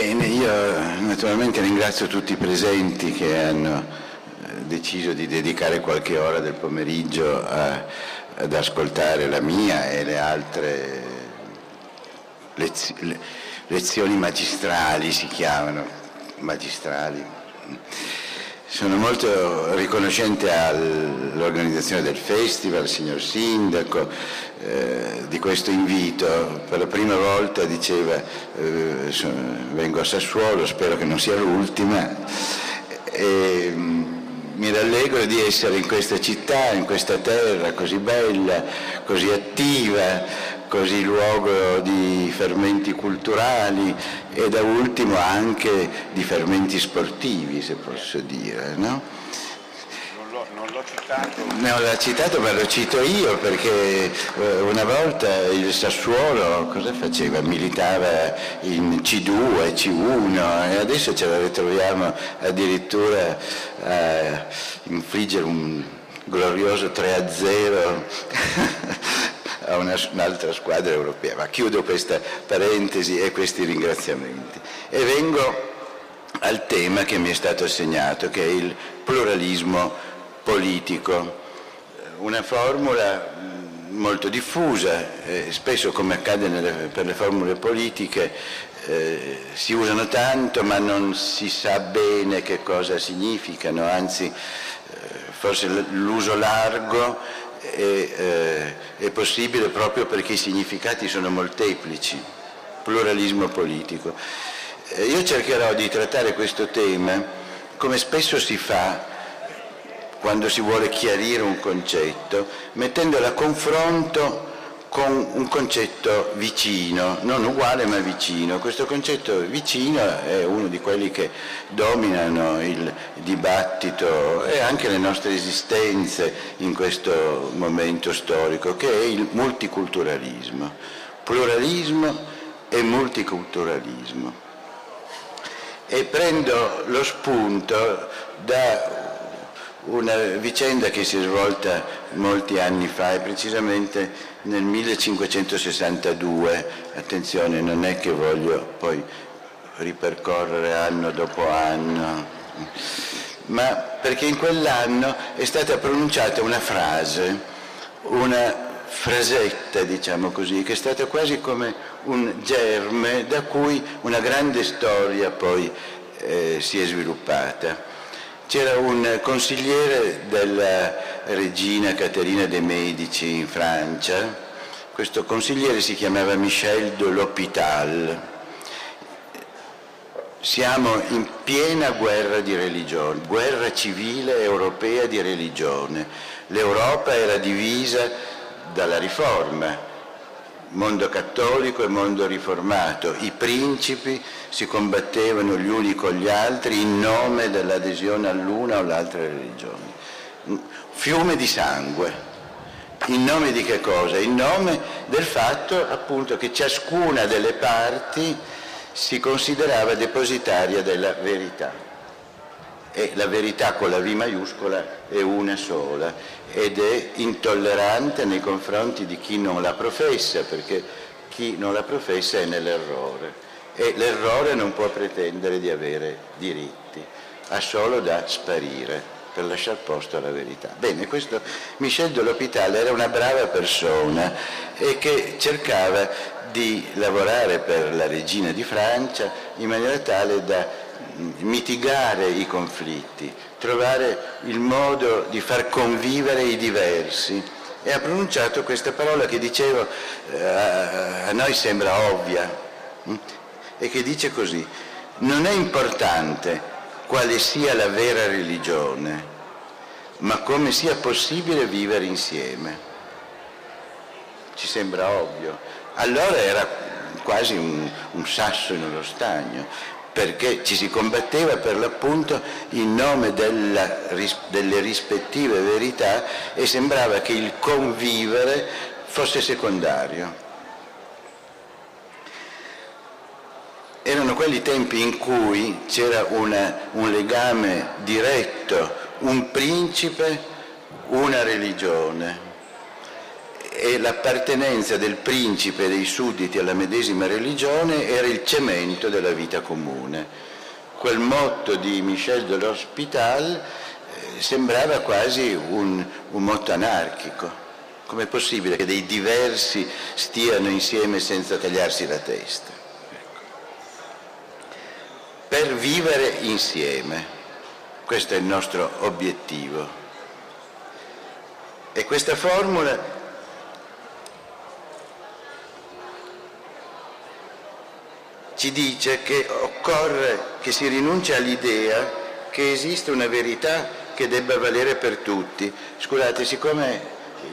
Bene, io naturalmente ringrazio tutti i presenti che hanno eh, deciso di dedicare qualche ora del pomeriggio a, ad ascoltare la mia e le altre lezio, lezioni magistrali, si chiamano, magistrali. Sono molto riconoscente all'organizzazione del festival, al signor Sindaco, eh, di questo invito. Per la prima volta diceva eh, vengo a Sassuolo, spero che non sia l'ultima. E, mm, mi rallegro di essere in questa città, in questa terra così bella, così attiva, così luogo di fermenti culturali e da ultimo anche di fermenti sportivi, se posso dire. No? Non l'ho citato. Non l'ha citato, ma lo cito io perché eh, una volta il Sassuolo cosa faceva? Militava in C2, C1 e adesso ce la ritroviamo addirittura a infliggere un glorioso 3-0 a una, un'altra squadra europea. Ma chiudo questa parentesi e questi ringraziamenti e vengo al tema che mi è stato assegnato, che è il pluralismo politico. Una formula molto diffusa, eh, spesso come accade nelle, per le formule politiche eh, si usano tanto ma non si sa bene che cosa significano, anzi eh, forse l'uso largo è, eh, è possibile proprio perché i significati sono molteplici, pluralismo politico. Eh, io cercherò di trattare questo tema come spesso si fa quando si vuole chiarire un concetto, mettendolo a confronto con un concetto vicino, non uguale ma vicino. Questo concetto vicino è uno di quelli che dominano il dibattito e anche le nostre esistenze in questo momento storico, che è il multiculturalismo, pluralismo e multiculturalismo. E prendo lo spunto da una vicenda che si è svolta molti anni fa e precisamente nel 1562, attenzione non è che voglio poi ripercorrere anno dopo anno, ma perché in quell'anno è stata pronunciata una frase, una frasetta diciamo così, che è stata quasi come un germe da cui una grande storia poi eh, si è sviluppata. C'era un consigliere della regina Caterina de' Medici in Francia, questo consigliere si chiamava Michel de l'Hôpital. Siamo in piena guerra di religione, guerra civile europea di religione. L'Europa era divisa dalla riforma, mondo cattolico e mondo riformato. I principi si combattevano gli uni con gli altri in nome dell'adesione all'una o all'altra religione. Fiume di sangue. In nome di che cosa? In nome del fatto appunto che ciascuna delle parti si considerava depositaria della verità. E la verità con la V maiuscola è una sola ed è intollerante nei confronti di chi non la professa, perché chi non la professa è nell'errore e l'errore non può pretendere di avere diritti, ha solo da sparire per lasciare posto alla verità. Bene, questo Michel de l'Hôpital era una brava persona e che cercava di lavorare per la regina di Francia in maniera tale da mitigare i conflitti, trovare il modo di far convivere i diversi e ha pronunciato questa parola che dicevo eh, a noi sembra ovvia hm? e che dice così, non è importante quale sia la vera religione, ma come sia possibile vivere insieme. Ci sembra ovvio. Allora era quasi un, un sasso uno stagno, perché ci si combatteva per l'appunto in nome della, delle rispettive verità e sembrava che il convivere fosse secondario. Erano quelli tempi in cui c'era una, un legame diretto, un principe, una religione. E l'appartenenza del principe e dei sudditi alla medesima religione era il cemento della vita comune. Quel motto di Michel de l'Hospital eh, sembrava quasi un, un motto anarchico. Com'è possibile che dei diversi stiano insieme senza tagliarsi la testa? Ecco. Per vivere insieme, questo è il nostro obiettivo. E questa formula ci dice che occorre che si rinunci all'idea che esiste una verità che debba valere per tutti. Scusate, siccome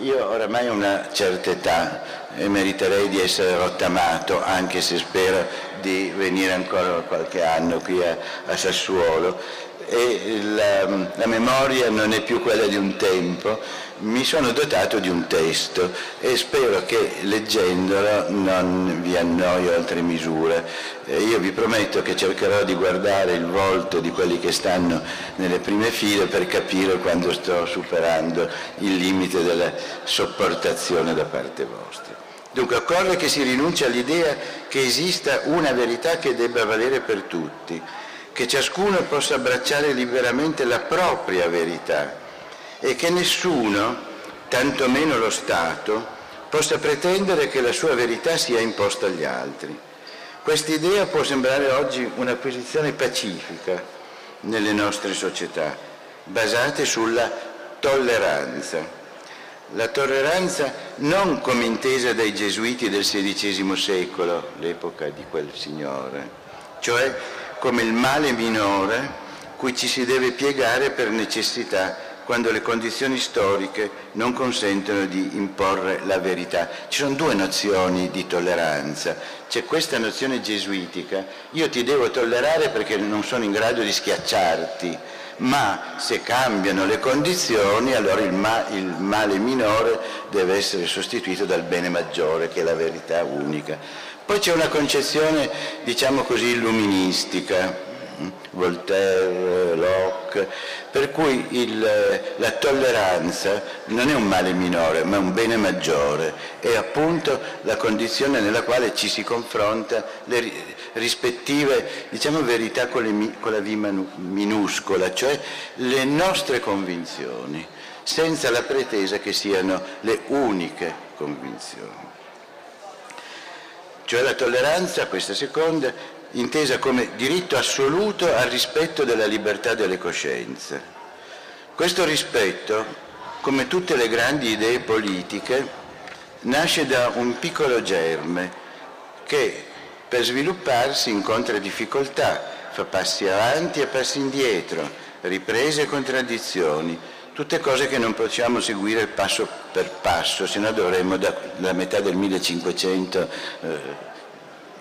io oramai ho una certa età e meriterei di essere rottamato, anche se spero di venire ancora qualche anno qui a, a Sassuolo, e la, la memoria non è più quella di un tempo, mi sono dotato di un testo e spero che leggendolo non vi annoi oltre misura. Eh, io vi prometto che cercherò di guardare il volto di quelli che stanno nelle prime file per capire quando sto superando il limite della sopportazione da parte vostra. Dunque occorre che si rinunci all'idea che esista una verità che debba valere per tutti, che ciascuno possa abbracciare liberamente la propria verità e che nessuno, tantomeno lo Stato, possa pretendere che la sua verità sia imposta agli altri. Questa idea può sembrare oggi una posizione pacifica nelle nostre società, basate sulla tolleranza. La tolleranza non come intesa dai gesuiti del XVI secolo, l'epoca di quel signore, cioè come il male minore cui ci si deve piegare per necessità quando le condizioni storiche non consentono di imporre la verità. Ci sono due nozioni di tolleranza. C'è questa nozione gesuitica, io ti devo tollerare perché non sono in grado di schiacciarti, ma se cambiano le condizioni allora il, ma, il male minore deve essere sostituito dal bene maggiore, che è la verità unica. Poi c'è una concezione, diciamo così, illuministica, Voltaire, Locke, per cui il, la tolleranza non è un male minore, ma un bene maggiore, è appunto la condizione nella quale ci si confronta le rispettive diciamo, verità con, le, con la V minuscola, cioè le nostre convinzioni, senza la pretesa che siano le uniche convinzioni. Cioè la tolleranza, questa seconda, intesa come diritto assoluto al rispetto della libertà delle coscienze. Questo rispetto, come tutte le grandi idee politiche, nasce da un piccolo germe che per svilupparsi incontra difficoltà, fa passi avanti e passi indietro, riprese e contraddizioni, tutte cose che non possiamo seguire passo per passo, se no dovremmo da, metà del 1500 eh,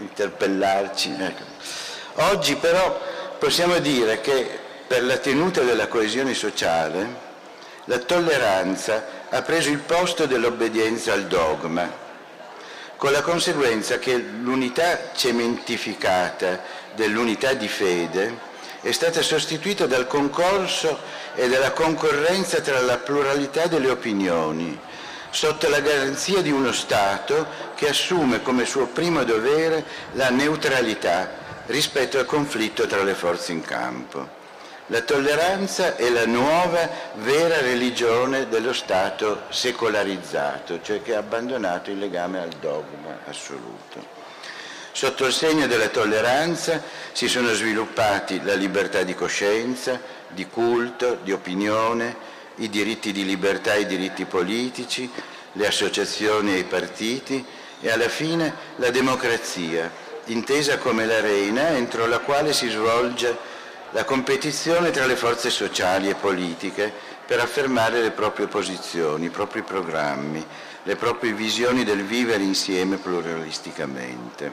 interpellarci. Ecco. Oggi però possiamo dire che per la tenuta della coesione sociale la tolleranza ha preso il posto dell'obbedienza al dogma, con la conseguenza che l'unità cementificata dell'unità di fede è stata sostituita dal concorso e dalla concorrenza tra la pluralità delle opinioni, sotto la garanzia di uno Stato che assume come suo primo dovere la neutralità rispetto al conflitto tra le forze in campo. La tolleranza è la nuova vera religione dello Stato secolarizzato, cioè che ha abbandonato il legame al dogma assoluto. Sotto il segno della tolleranza si sono sviluppati la libertà di coscienza, di culto, di opinione, i diritti di libertà e i diritti politici, le associazioni e i partiti e alla fine la democrazia, intesa come l'arena entro la quale si svolge la competizione tra le forze sociali e politiche per affermare le proprie posizioni, i propri programmi, le proprie visioni del vivere insieme pluralisticamente.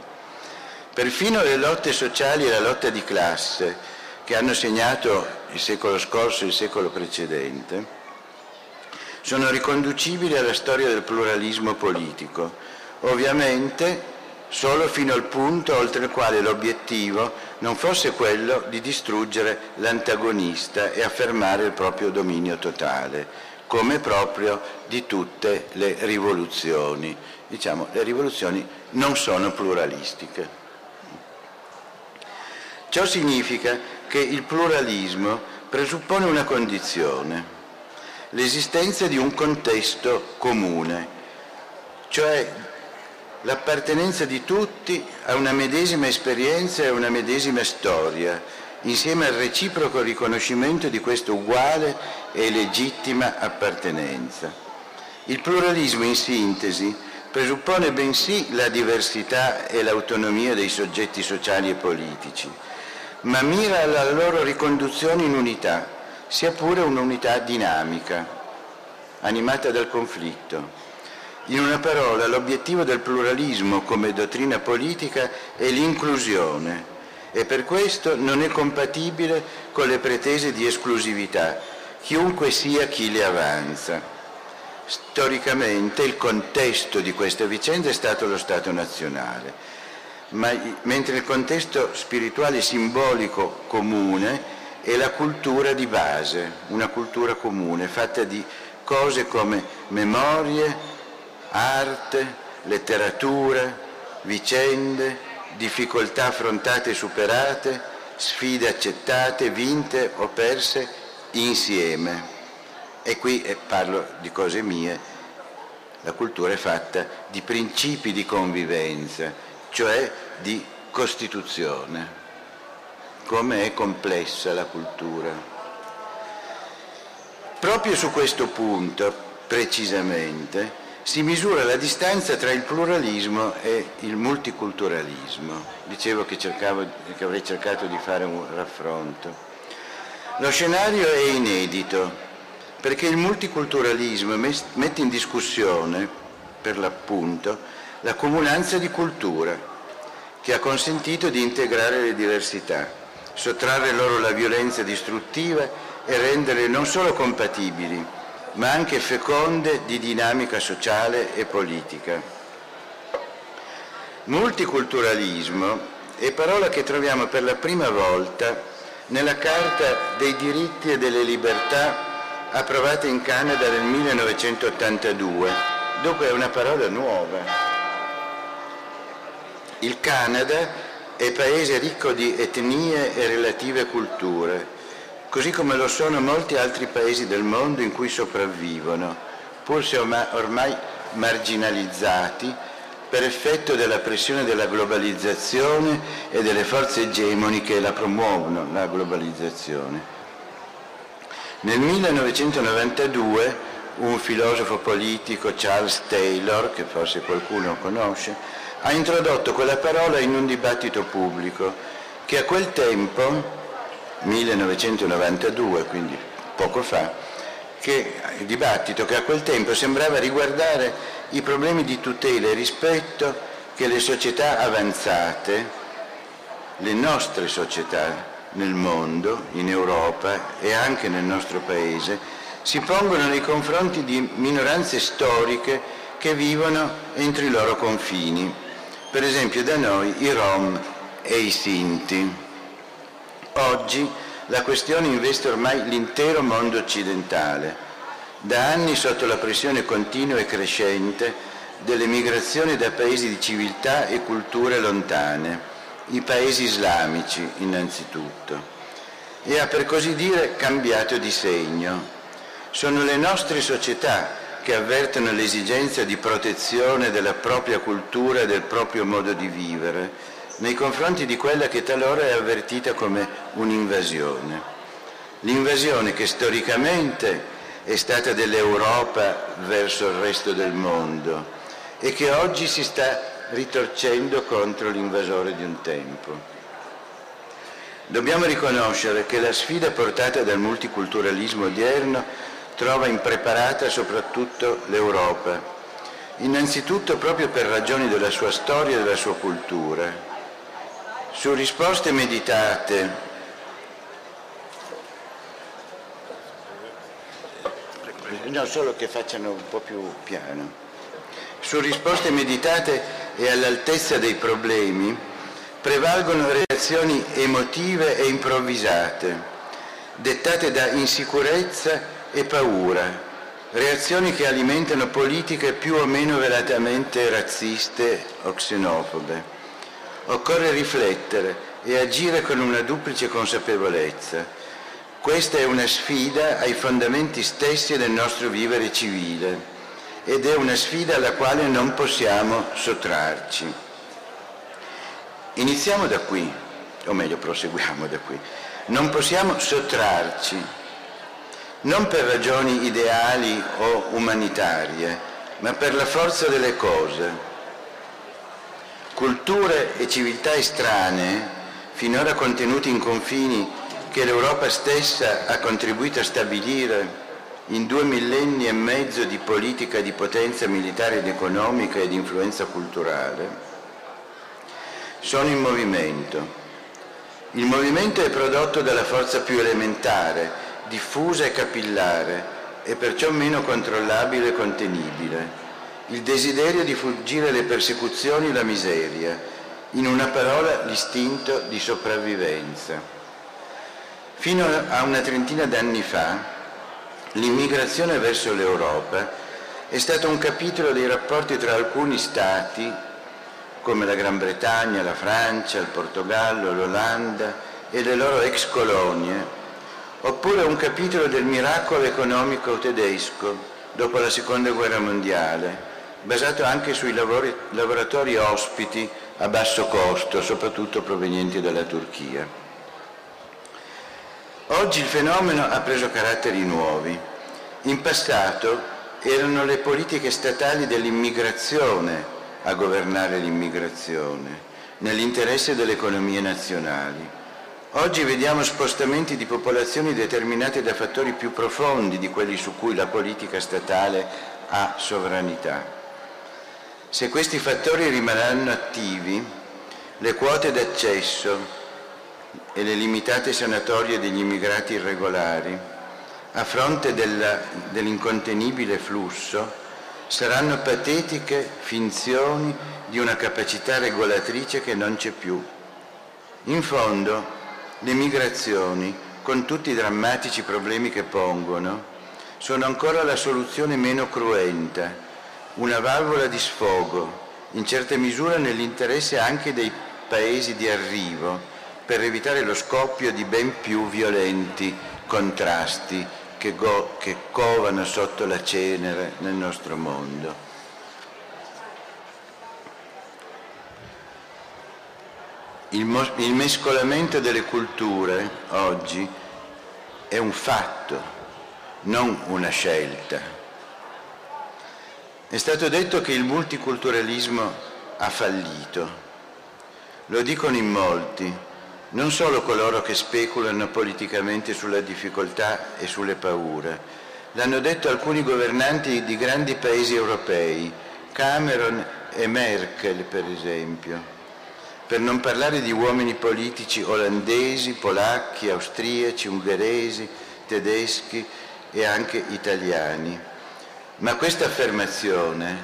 Perfino le lotte sociali e la lotta di classe che hanno segnato il secolo scorso e il secolo precedente, sono riconducibili alla storia del pluralismo politico, ovviamente solo fino al punto oltre il quale l'obiettivo non fosse quello di distruggere l'antagonista e affermare il proprio dominio totale. come proprio di tutte le rivoluzioni. Diciamo, le rivoluzioni non sono pluralistiche. Ciò significa che il pluralismo presuppone una condizione, l'esistenza di un contesto comune, cioè l'appartenenza di tutti a una medesima esperienza e a una medesima storia, insieme al reciproco riconoscimento di questa uguale e legittima appartenenza. Il pluralismo in sintesi presuppone bensì la diversità e l'autonomia dei soggetti sociali e politici, ma mira alla loro riconduzione in unità, sia pure un'unità dinamica, animata dal conflitto. In una parola, l'obiettivo del pluralismo come dottrina politica è l'inclusione e per questo non è compatibile con le pretese di esclusività, chiunque sia chi le avanza. Storicamente il contesto di questa vicenda è stato lo Stato nazionale ma, mentre il contesto spirituale simbolico comune è la cultura di base, una cultura comune fatta di cose come memorie, arte, letteratura, vicende, difficoltà affrontate e superate, sfide accettate, vinte o perse insieme. E qui eh, parlo di cose mie, la cultura è fatta di principi di convivenza, cioè di Costituzione, come è complessa la cultura. Proprio su questo punto, precisamente, si misura la distanza tra il pluralismo e il multiculturalismo. Dicevo che, cercavo, che avrei cercato di fare un raffronto. Lo scenario è inedito perché il multiculturalismo mette in discussione, per l'appunto, la comunanza di cultura che ha consentito di integrare le diversità, sottrarre loro la violenza distruttiva e renderle non solo compatibili, ma anche feconde di dinamica sociale e politica. Multiculturalismo è parola che troviamo per la prima volta nella Carta dei diritti e delle libertà approvata in Canada nel 1982, dunque è una parola nuova. Il Canada è paese ricco di etnie e relative culture, così come lo sono molti altri paesi del mondo in cui sopravvivono, pur se ormai marginalizzati per effetto della pressione della globalizzazione e delle forze egemoni che la promuovono, la globalizzazione. Nel 1992 un filosofo politico, Charles Taylor, che forse qualcuno conosce, ha introdotto quella parola in un dibattito pubblico che a quel tempo, 1992, quindi poco fa, che, dibattito che a quel tempo sembrava riguardare i problemi di tutela e rispetto che le società avanzate, le nostre società nel mondo, in Europa e anche nel nostro Paese, si pongono nei confronti di minoranze storiche che vivono entro i loro confini per esempio da noi i Rom e i Sinti. Oggi la questione investe ormai l'intero mondo occidentale, da anni sotto la pressione continua e crescente delle migrazioni da paesi di civiltà e culture lontane, i paesi islamici innanzitutto, e ha per così dire cambiato di segno. Sono le nostre società che avvertono l'esigenza di protezione della propria cultura e del proprio modo di vivere nei confronti di quella che talora è avvertita come un'invasione. L'invasione che storicamente è stata dell'Europa verso il resto del mondo e che oggi si sta ritorcendo contro l'invasore di un tempo. Dobbiamo riconoscere che la sfida portata dal multiculturalismo odierno trova impreparata soprattutto l'Europa, innanzitutto proprio per ragioni della sua storia e della sua cultura. Su risposte meditate no, solo che facciano un po' più piano. Su risposte meditate e all'altezza dei problemi prevalgono reazioni emotive e improvvisate, dettate da insicurezza e paura, reazioni che alimentano politiche più o meno velatamente razziste o xenofobe. Occorre riflettere e agire con una duplice consapevolezza. Questa è una sfida ai fondamenti stessi del nostro vivere civile ed è una sfida alla quale non possiamo sottrarci. Iniziamo da qui, o meglio proseguiamo da qui. Non possiamo sottrarci, non per ragioni ideali o umanitarie, ma per la forza delle cose. Culture e civiltà estranee, finora contenute in confini che l'Europa stessa ha contribuito a stabilire in due millenni e mezzo di politica di potenza militare ed economica e di influenza culturale, sono in movimento. Il movimento è prodotto dalla forza più elementare, diffusa e capillare, e perciò meno controllabile e contenibile, il desiderio di fuggire alle persecuzioni e la miseria, in una parola l'istinto di sopravvivenza. Fino a una trentina d'anni fa, L'immigrazione verso l'Europa è stato un capitolo dei rapporti tra alcuni Stati, come la Gran Bretagna, la Francia, il Portogallo, l'Olanda e le loro ex colonie, oppure un capitolo del miracolo economico tedesco dopo la Seconda Guerra Mondiale, basato anche sui lavori, lavoratori ospiti a basso costo, soprattutto provenienti dalla Turchia. Oggi il fenomeno ha preso caratteri nuovi. In passato erano le politiche statali dell'immigrazione a governare l'immigrazione, nell'interesse delle economie nazionali. Oggi vediamo spostamenti di popolazioni determinati da fattori più profondi di quelli su cui la politica statale ha sovranità. Se questi fattori rimarranno attivi, le quote d'accesso e le limitate sanatorie degli immigrati irregolari, a fronte dell'incontenibile flusso, saranno patetiche finzioni di una capacità regolatrice che non c'è più. In fondo, le migrazioni, con tutti i drammatici problemi che pongono, sono ancora la soluzione meno cruenta, una valvola di sfogo, in certa misura nell'interesse anche dei paesi di arrivo, per evitare lo scoppio di ben più violenti contrasti che, che covano sotto la cenere nel nostro mondo. Il, mo- il mescolamento delle culture oggi è un fatto, non una scelta. È stato detto che il multiculturalismo ha fallito. Lo dicono in molti, non solo coloro che speculano politicamente sulla difficoltà e sulle paure. L'hanno detto alcuni governanti di grandi paesi europei, Cameron e Merkel per esempio, per non parlare di uomini politici olandesi, polacchi, austriaci, ungheresi, tedeschi e anche italiani. Ma questa affermazione,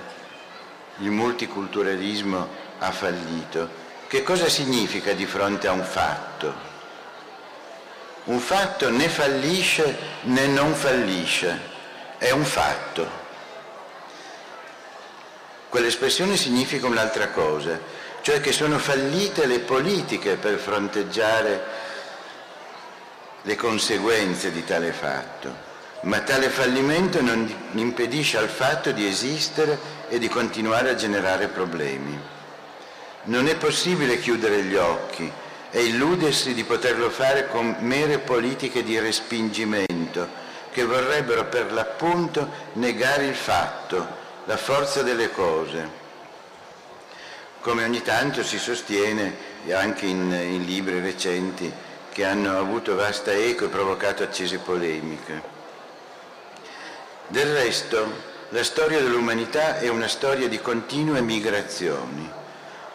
il multiculturalismo ha fallito, che cosa significa di fronte a un fatto? Un fatto né fallisce né non fallisce, è un fatto. Quell'espressione significa un'altra cosa, cioè che sono fallite le politiche per fronteggiare le conseguenze di tale fatto, ma tale fallimento non impedisce al fatto di esistere e di continuare a generare problemi. Non è possibile chiudere gli occhi e illudersi di poterlo fare con mere politiche di respingimento che vorrebbero per l'appunto negare il fatto, la forza delle cose. Come ogni tanto si sostiene anche in, in libri recenti che hanno avuto vasta eco e provocato accese polemiche. Del resto, la storia dell'umanità è una storia di continue migrazioni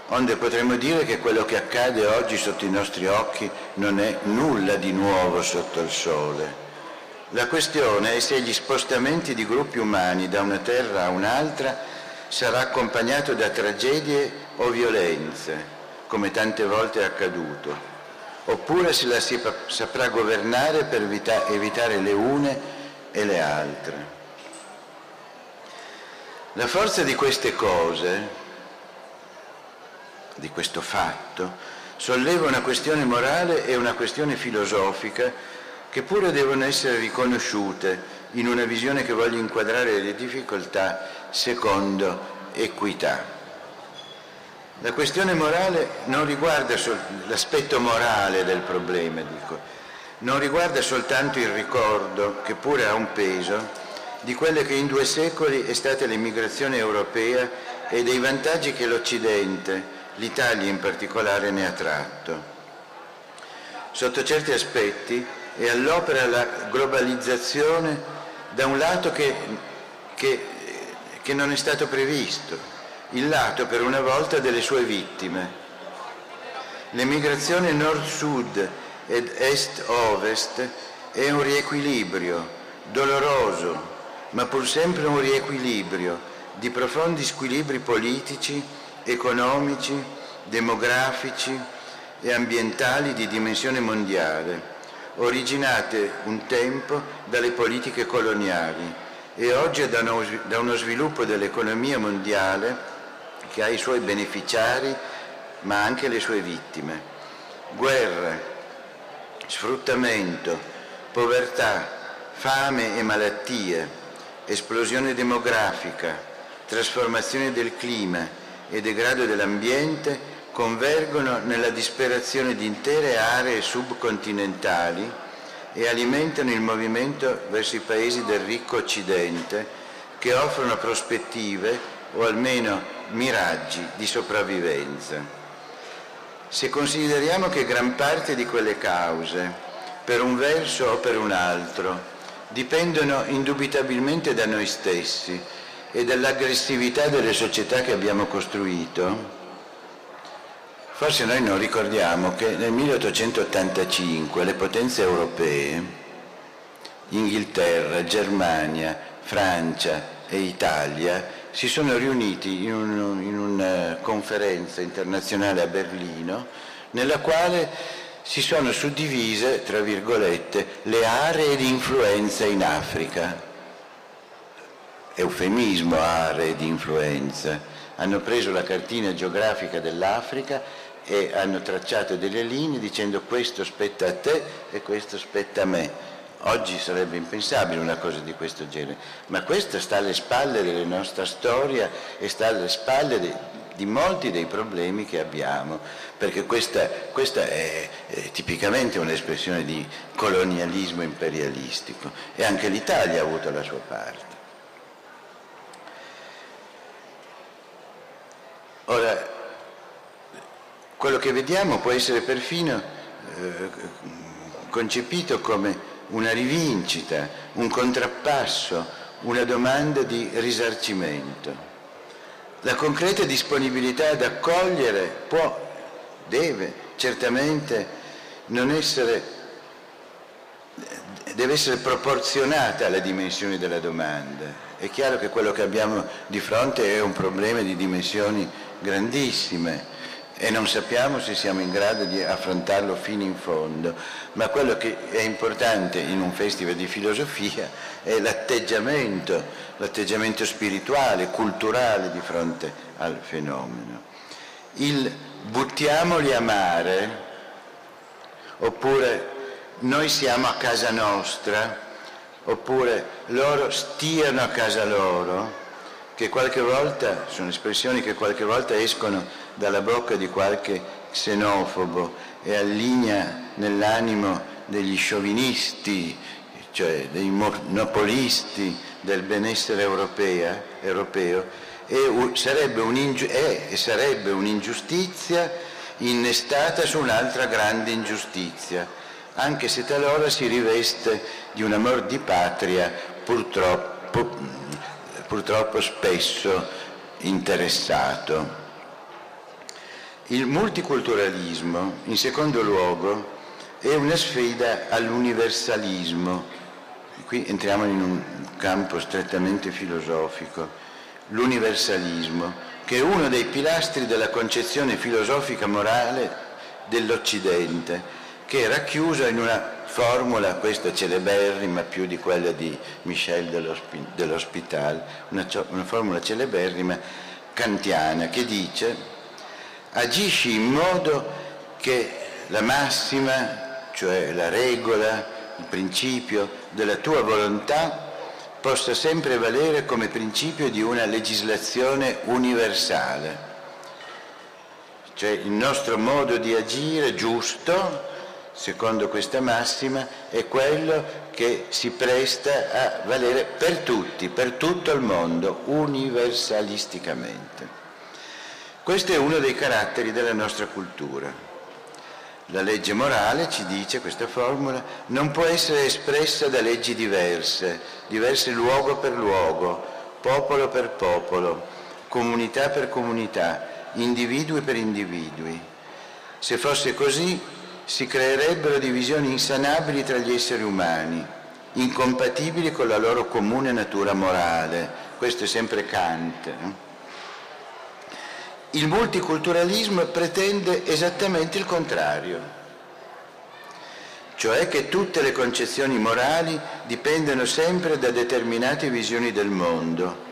onde potremmo dire che quello che accade oggi sotto i nostri occhi non è nulla di nuovo sotto il sole. La questione è se gli spostamenti di gruppi umani da una terra a un'altra sarà accompagnato da tragedie o violenze, come tante volte è accaduto, oppure se la si saprà governare per evitare le une e le altre. La forza di queste cose, di questo fatto, solleva una questione morale e una questione filosofica che pure devono essere riconosciute in una visione che voglia inquadrare le difficoltà secondo equità. La questione morale non riguarda l'aspetto morale del problema, dico, non riguarda soltanto il ricordo, che pure ha un peso, di quella che in due secoli è stata l'immigrazione europea e dei vantaggi che l'Occidente, l'Italia in particolare, ne ha tratto. Sotto certi aspetti è all'opera la globalizzazione da un lato che, che, che non è stato previsto, il lato per una volta delle sue vittime. L'emigrazione nord-sud ed est-ovest è un riequilibrio doloroso, ma pur sempre un riequilibrio di profondi squilibri politici, economici, demografici e ambientali di dimensione mondiale, originate un tempo dalle politiche coloniali e oggi da uno sviluppo dell'economia mondiale che ha i suoi beneficiari ma anche le sue vittime. Guerre, sfruttamento, povertà, fame e malattie, esplosione demografica, trasformazione del clima e degrado dell'ambiente convergono nella disperazione di intere aree subcontinentali e alimentano il movimento verso i paesi del ricco Occidente che offrono prospettive o almeno miraggi di sopravvivenza. Se consideriamo che gran parte di quelle cause, per un verso o per un altro, dipendono indubitabilmente da noi stessi e dall'aggressività delle società che abbiamo costruito, forse noi non ricordiamo che nel 1885 le potenze europee, Inghilterra, Germania, Francia e Italia, si sono riuniti in, un, in una conferenza internazionale a Berlino nella quale si sono suddivise, tra virgolette, le aree di influenza in Africa. Eufemismo aree di influenza. Hanno preso la cartina geografica dell'Africa e hanno tracciato delle linee dicendo questo spetta a te e questo spetta a me Oggi sarebbe impensabile una cosa di questo genere, ma questo sta alle spalle della nostra storia e sta alle spalle di, di molti dei problemi che abbiamo, perché questa, questa è, è, tipicamente un'espressione di colonialismo imperialistico e anche l'Italia ha avuto la sua parte. Ora, quello che vediamo può essere perfino eh, concepito come una rivincita, un contrappasso, una domanda di risarcimento. La concreta disponibilità ad accogliere può, deve certamente non essere, deve essere proporzionata alla dimensione della domanda. È chiaro che quello che abbiamo di fronte è un problema di dimensioni grandissime e non sappiamo se siamo in grado di affrontarlo fino in fondo, ma quello che è importante in un festival di filosofia è l'atteggiamento, l'atteggiamento spirituale, culturale di fronte al fenomeno. Il buttiamoli a mare, oppure noi siamo a casa nostra, oppure loro stiano a casa loro, che qualche volta sono espressioni che qualche volta escono dalla bocca di qualche xenofobo e allinea nell'animo degli sciovinisti, cioè dei monopolisti del benessere europea, europeo, e sarebbe, è, e sarebbe un'ingiustizia innestata su un'altra grande ingiustizia, anche se talora si riveste di un amor di patria purtroppo, purtroppo spesso interessato. Il multiculturalismo, in secondo luogo, è una sfida all'universalismo. Qui entriamo in un campo strettamente filosofico. L'universalismo, che è uno dei pilastri della concezione filosofica morale dell'Occidente, che è racchiuso in una formula, questa celeberrima più di quella di Michel dell'Hospital, una, una formula celeberrima kantiana che dice agisci in modo che la massima, cioè la regola, il principio della tua volontà possa sempre valere come principio di una legislazione universale. Cioè il nostro modo di agire giusto secondo questa massima, è quello che si presta a valere per tutti, per tutto il mondo, universalisticamente. Questo è uno dei caratteri della nostra cultura. La legge morale, ci dice questa formula, non può essere espressa da leggi diverse, diverse luogo per luogo, popolo per popolo, comunità per comunità, individui per individui. Se fosse così, si creerebbero divisioni insanabili tra gli esseri umani, incompatibili con la loro comune natura morale. Questo è sempre Kant. Il multiculturalismo pretende esattamente il contrario, cioè che tutte le concezioni morali dipendano sempre da determinate visioni del mondo,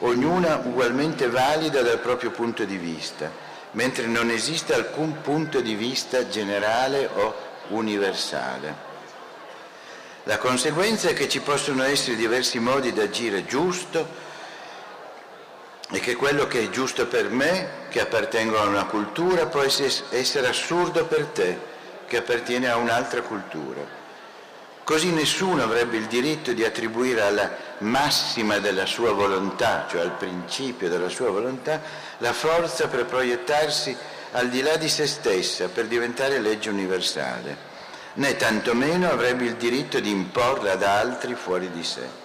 ognuna ugualmente valida dal proprio punto di vista mentre non esiste alcun punto di vista generale o universale. La conseguenza è che ci possono essere diversi modi di agire giusto e che quello che è giusto per me, che appartengo a una cultura, può essere assurdo per te, che appartiene a un'altra cultura. Così nessuno avrebbe il diritto di attribuire alla massima della sua volontà, cioè al principio della sua volontà, la forza per proiettarsi al di là di se stessa, per diventare legge universale, né tantomeno avrebbe il diritto di imporla ad altri fuori di sé.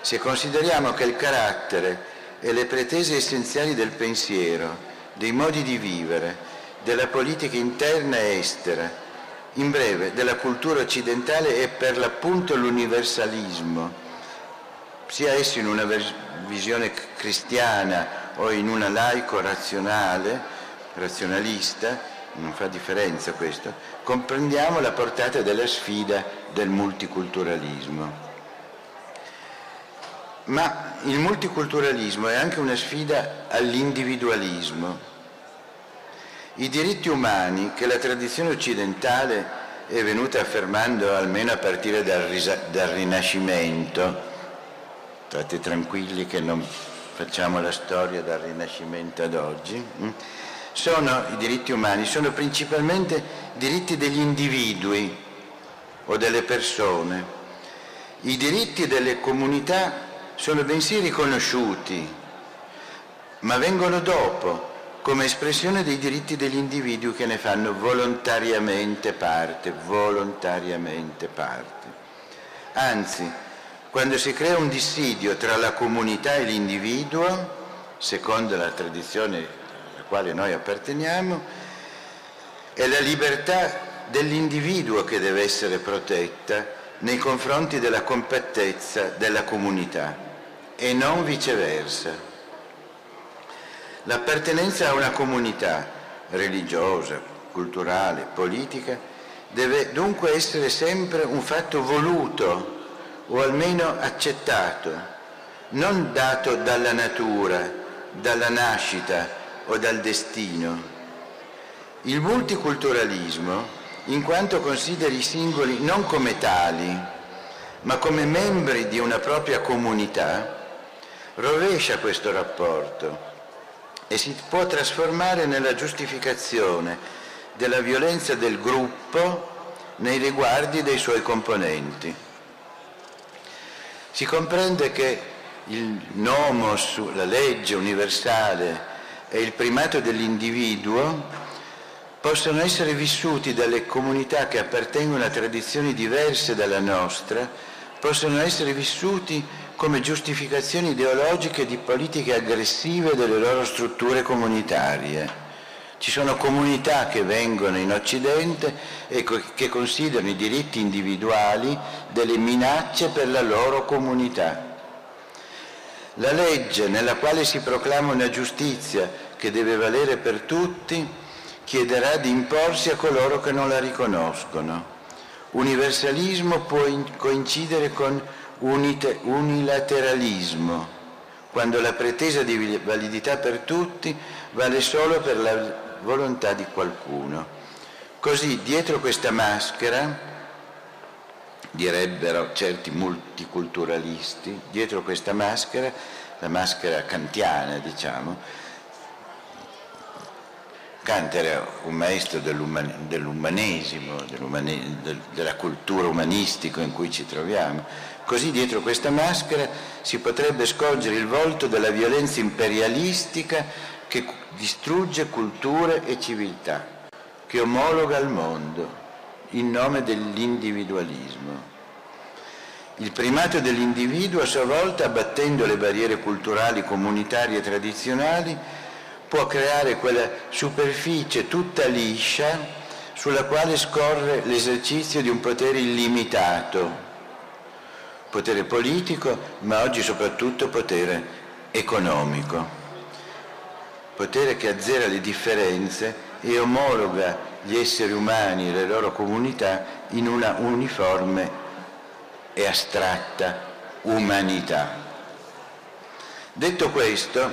Se consideriamo che il carattere e le pretese essenziali del pensiero, dei modi di vivere, della politica interna e estera, in breve, della cultura occidentale è per l'appunto l'universalismo, sia esso in una visione cristiana o in una laico razionale, razionalista, non fa differenza questo, comprendiamo la portata della sfida del multiculturalismo. Ma il multiculturalismo è anche una sfida all'individualismo i diritti umani che la tradizione occidentale è venuta affermando almeno a partire dal, dal Rinascimento, state tranquilli che non facciamo la storia dal Rinascimento ad oggi, hm? sono i diritti umani, sono principalmente diritti degli individui o delle persone. I diritti delle comunità sono bensì riconosciuti, ma vengono dopo come espressione dei diritti degli individui che ne fanno volontariamente parte, volontariamente parte. Anzi, quando si crea un dissidio tra la comunità e l'individuo, secondo la tradizione alla quale noi apparteniamo, è la libertà dell'individuo che deve essere protetta nei confronti della compattezza della comunità e non viceversa. L'appartenenza a una comunità religiosa, culturale, politica deve dunque essere sempre un fatto voluto o almeno accettato, non dato dalla natura, dalla nascita o dal destino. Il multiculturalismo, in quanto consideri i singoli non come tali, ma come membri di una propria comunità, rovescia questo rapporto e si può trasformare nella giustificazione della violenza del gruppo nei riguardi dei suoi componenti. Si comprende che il nomos, la legge universale e il primato dell'individuo possono essere vissuti dalle comunità che appartengono a tradizioni diverse dalla nostra, possono essere vissuti come giustificazioni ideologiche di politiche aggressive delle loro strutture comunitarie. Ci sono comunità che vengono in Occidente e che considerano i diritti individuali delle minacce per la loro comunità. La legge nella quale si proclama una giustizia che deve valere per tutti chiederà di imporsi a coloro che non la riconoscono. Universalismo può coincidere con unilateralismo, quando la pretesa di validità per tutti vale solo per la volontà di qualcuno. Così dietro questa maschera, direbbero certi multiculturalisti, dietro questa maschera, la maschera kantiana diciamo, Kant era un maestro dell'umanesimo, della cultura umanistica in cui ci troviamo. Così dietro questa maschera si potrebbe scorgere il volto della violenza imperialistica che distrugge culture e civiltà, che omologa al mondo in nome dell'individualismo. Il primato dell'individuo a sua volta, abbattendo le barriere culturali, comunitarie e tradizionali, può creare quella superficie tutta liscia sulla quale scorre l'esercizio di un potere illimitato, potere politico, ma oggi soprattutto potere economico potere che azzera le differenze e omologa gli esseri umani e le loro comunità in una uniforme e astratta umanità. Detto questo,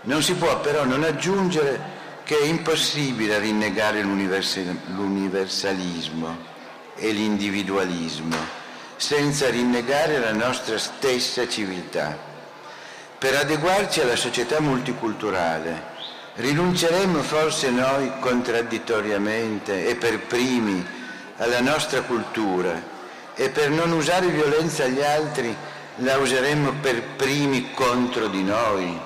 non si può però non aggiungere che è impossibile rinnegare l'universalismo e l'individualismo senza rinnegare la nostra stessa civiltà. Per adeguarci alla società multiculturale rinunceremmo forse noi contraddittoriamente e per primi alla nostra cultura e per non usare violenza agli altri la useremmo per primi contro di noi?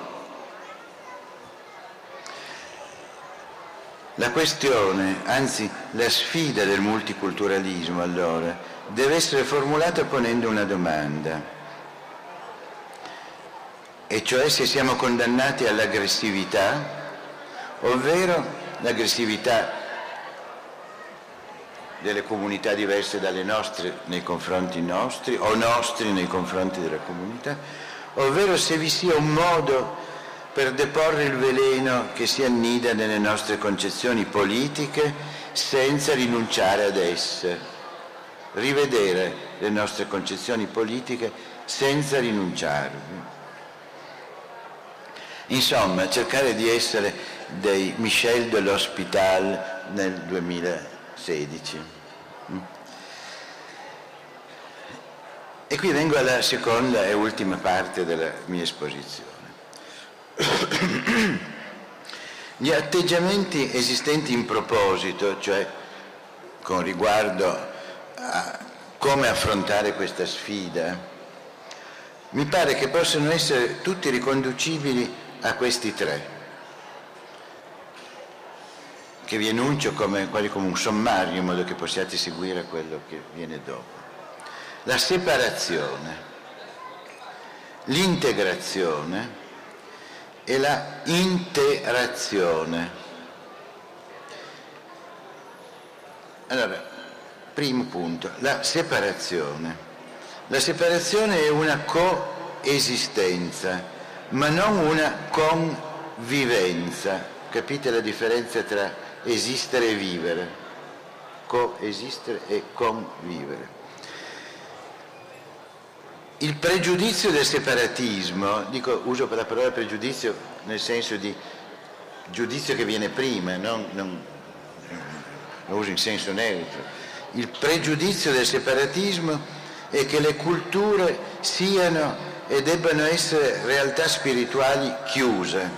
La questione, anzi la sfida del multiculturalismo allora, deve essere formulata ponendo una domanda. E cioè se siamo condannati all'aggressività, ovvero l'aggressività delle comunità diverse dalle nostre nei confronti nostri o nostri nei confronti della comunità, ovvero se vi sia un modo per deporre il veleno che si annida nelle nostre concezioni politiche senza rinunciare ad esse, rivedere le nostre concezioni politiche senza rinunciarvi. Insomma, cercare di essere dei Michel de l'Hospital nel 2016. E qui vengo alla seconda e ultima parte della mia esposizione. Gli atteggiamenti esistenti in proposito, cioè con riguardo come affrontare questa sfida, mi pare che possano essere tutti riconducibili a questi tre, che vi enuncio come, quasi come un sommario in modo che possiate seguire quello che viene dopo. La separazione, l'integrazione e la interazione. Allora, primo punto, la separazione. La separazione è una coesistenza ma non una convivenza. Capite la differenza tra esistere e vivere? Coesistere e convivere. Il pregiudizio del separatismo, dico, uso la parola pregiudizio nel senso di giudizio che viene prima, non, non, lo uso in senso neutro. Il pregiudizio del separatismo è che le culture siano e debbano essere realtà spirituali chiuse,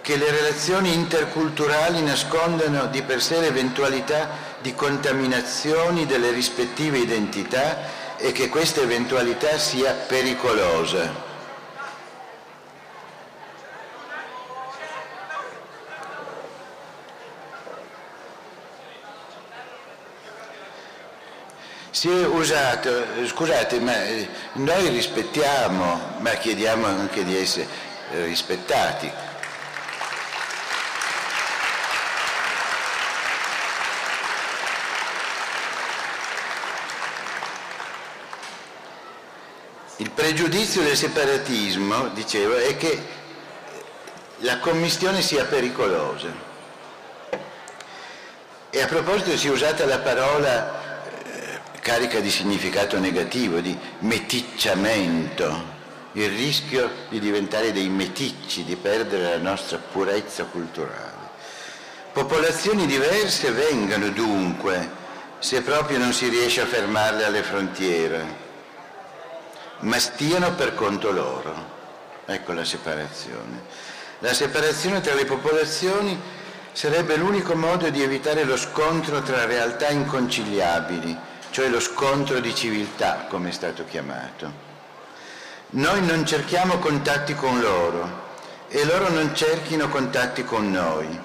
che le relazioni interculturali nascondano di per sé l'eventualità di contaminazioni delle rispettive identità e che questa eventualità sia pericolosa. Si è usato, scusate, ma eh, noi rispettiamo, ma chiediamo anche di essere rispettati. Il pregiudizio del separatismo, dicevo, è che la commistione sia pericolosa. E a proposito si è usata la parola eh, carica di significato negativo, di meticciamento, il rischio di diventare dei meticci, di perdere la nostra purezza culturale. Popolazioni diverse vengano dunque, se proprio non si riesce a fermarle alle frontiere, ma stiano per conto loro. Ecco la separazione. La separazione tra le popolazioni sarebbe l'unico modo di evitare lo scontro tra realtà inconciliabili, cioè lo scontro di civiltà, come è stato chiamato. Noi non cerchiamo contatti con loro e loro non cerchino contatti con noi,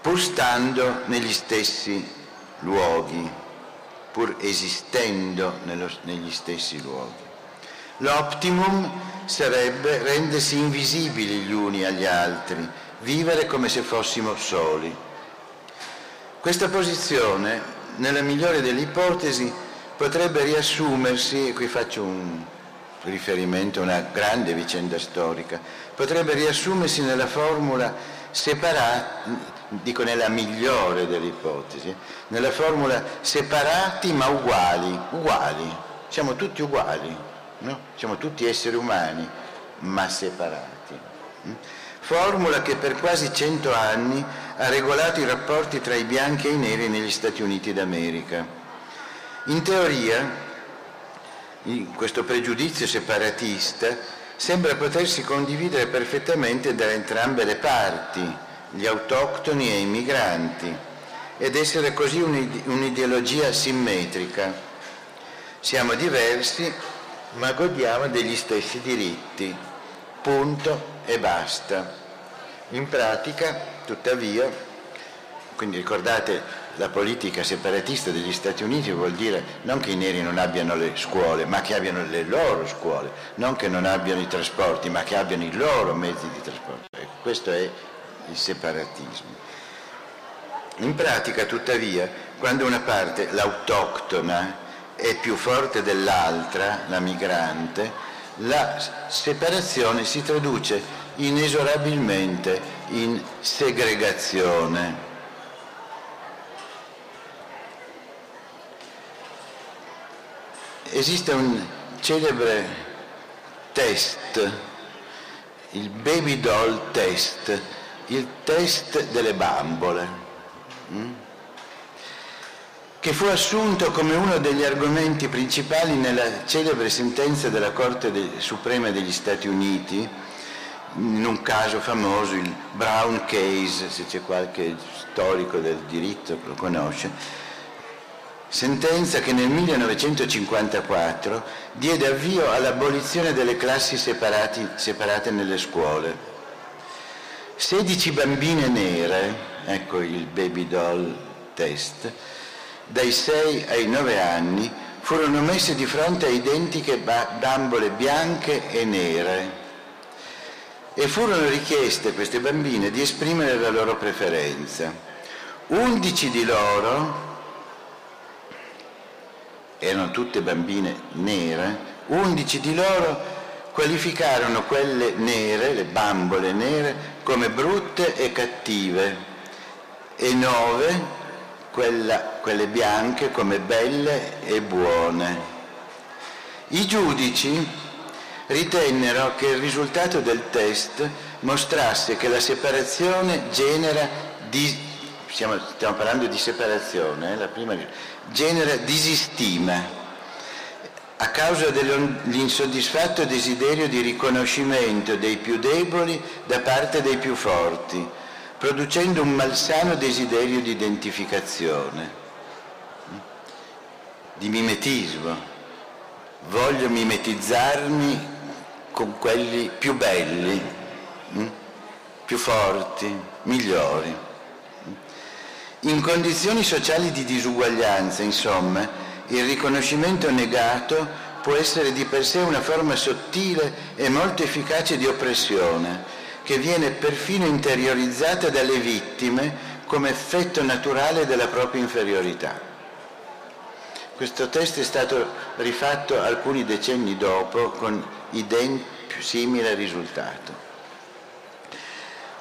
pur stando negli stessi luoghi, pur esistendo nello, negli stessi luoghi. L'optimum sarebbe rendersi invisibili gli uni agli altri, vivere come se fossimo soli. Questa posizione, nella migliore delle ipotesi, potrebbe riassumersi, e qui faccio un riferimento a una grande vicenda storica, potrebbe riassumersi nella formula separati, dico nella migliore delle ipotesi, nella formula separati ma uguali, uguali, siamo tutti uguali, no? siamo tutti esseri umani ma separati. Formula che per quasi cento anni ha regolato i rapporti tra i bianchi e i neri negli Stati Uniti d'America. In teoria questo pregiudizio separatista sembra potersi condividere perfettamente da entrambe le parti, gli autoctoni e i migranti, ed essere così un'ideologia simmetrica. Siamo diversi, ma godiamo degli stessi diritti. Punto e basta. In pratica, tuttavia, quindi ricordate la politica separatista degli Stati Uniti vuol dire non che i neri non abbiano le scuole, ma che abbiano le loro scuole, non che non abbiano i trasporti, ma che abbiano i loro mezzi di trasporto. Ecco, questo è il separatismo. In pratica, tuttavia, quando una parte, l'autoctona, è più forte dell'altra, la migrante, la separazione si traduce inesorabilmente in segregazione esiste un celebre test, il baby doll test, il test delle bambole, mm? Che fu assunto come uno degli argomenti principali nella celebre sentenza della Corte Suprema degli Stati Uniti, in un caso famoso, il Brown Case, se c'è qualche storico del diritto che lo conosce, sentenza che nel 1954 diede avvio all'abolizione delle classi separati, separate nelle scuole. 16 bambine nere, ecco il baby doll test, dai 6 ai 9 anni furono messe di fronte a identiche bambole bianche e nere e furono richieste queste bambine di esprimere la loro preferenza. 11 di loro erano tutte bambine nere, 11 di loro qualificarono quelle nere, le bambole nere, come brutte e cattive e 9 quella, quelle bianche come belle e buone. I giudici ritennero che il risultato del test mostrasse che la separazione genera di stiamo, stiamo parlando di separazione, eh, la prima genera disistima a causa dell'insoddisfatto desiderio di riconoscimento dei più deboli da parte dei più forti, producendo un malsano desiderio di identificazione, di mimetismo. Voglio mimetizzarmi con quelli più belli, hm, più forti, migliori. In condizioni sociali di disuguaglianza, insomma, il riconoscimento negato può essere di per sé una forma sottile e molto efficace di oppressione, che viene perfino interiorizzata dalle vittime come effetto naturale della propria inferiorità. Questo testo è stato rifatto alcuni decenni dopo con ident- più simile risultato.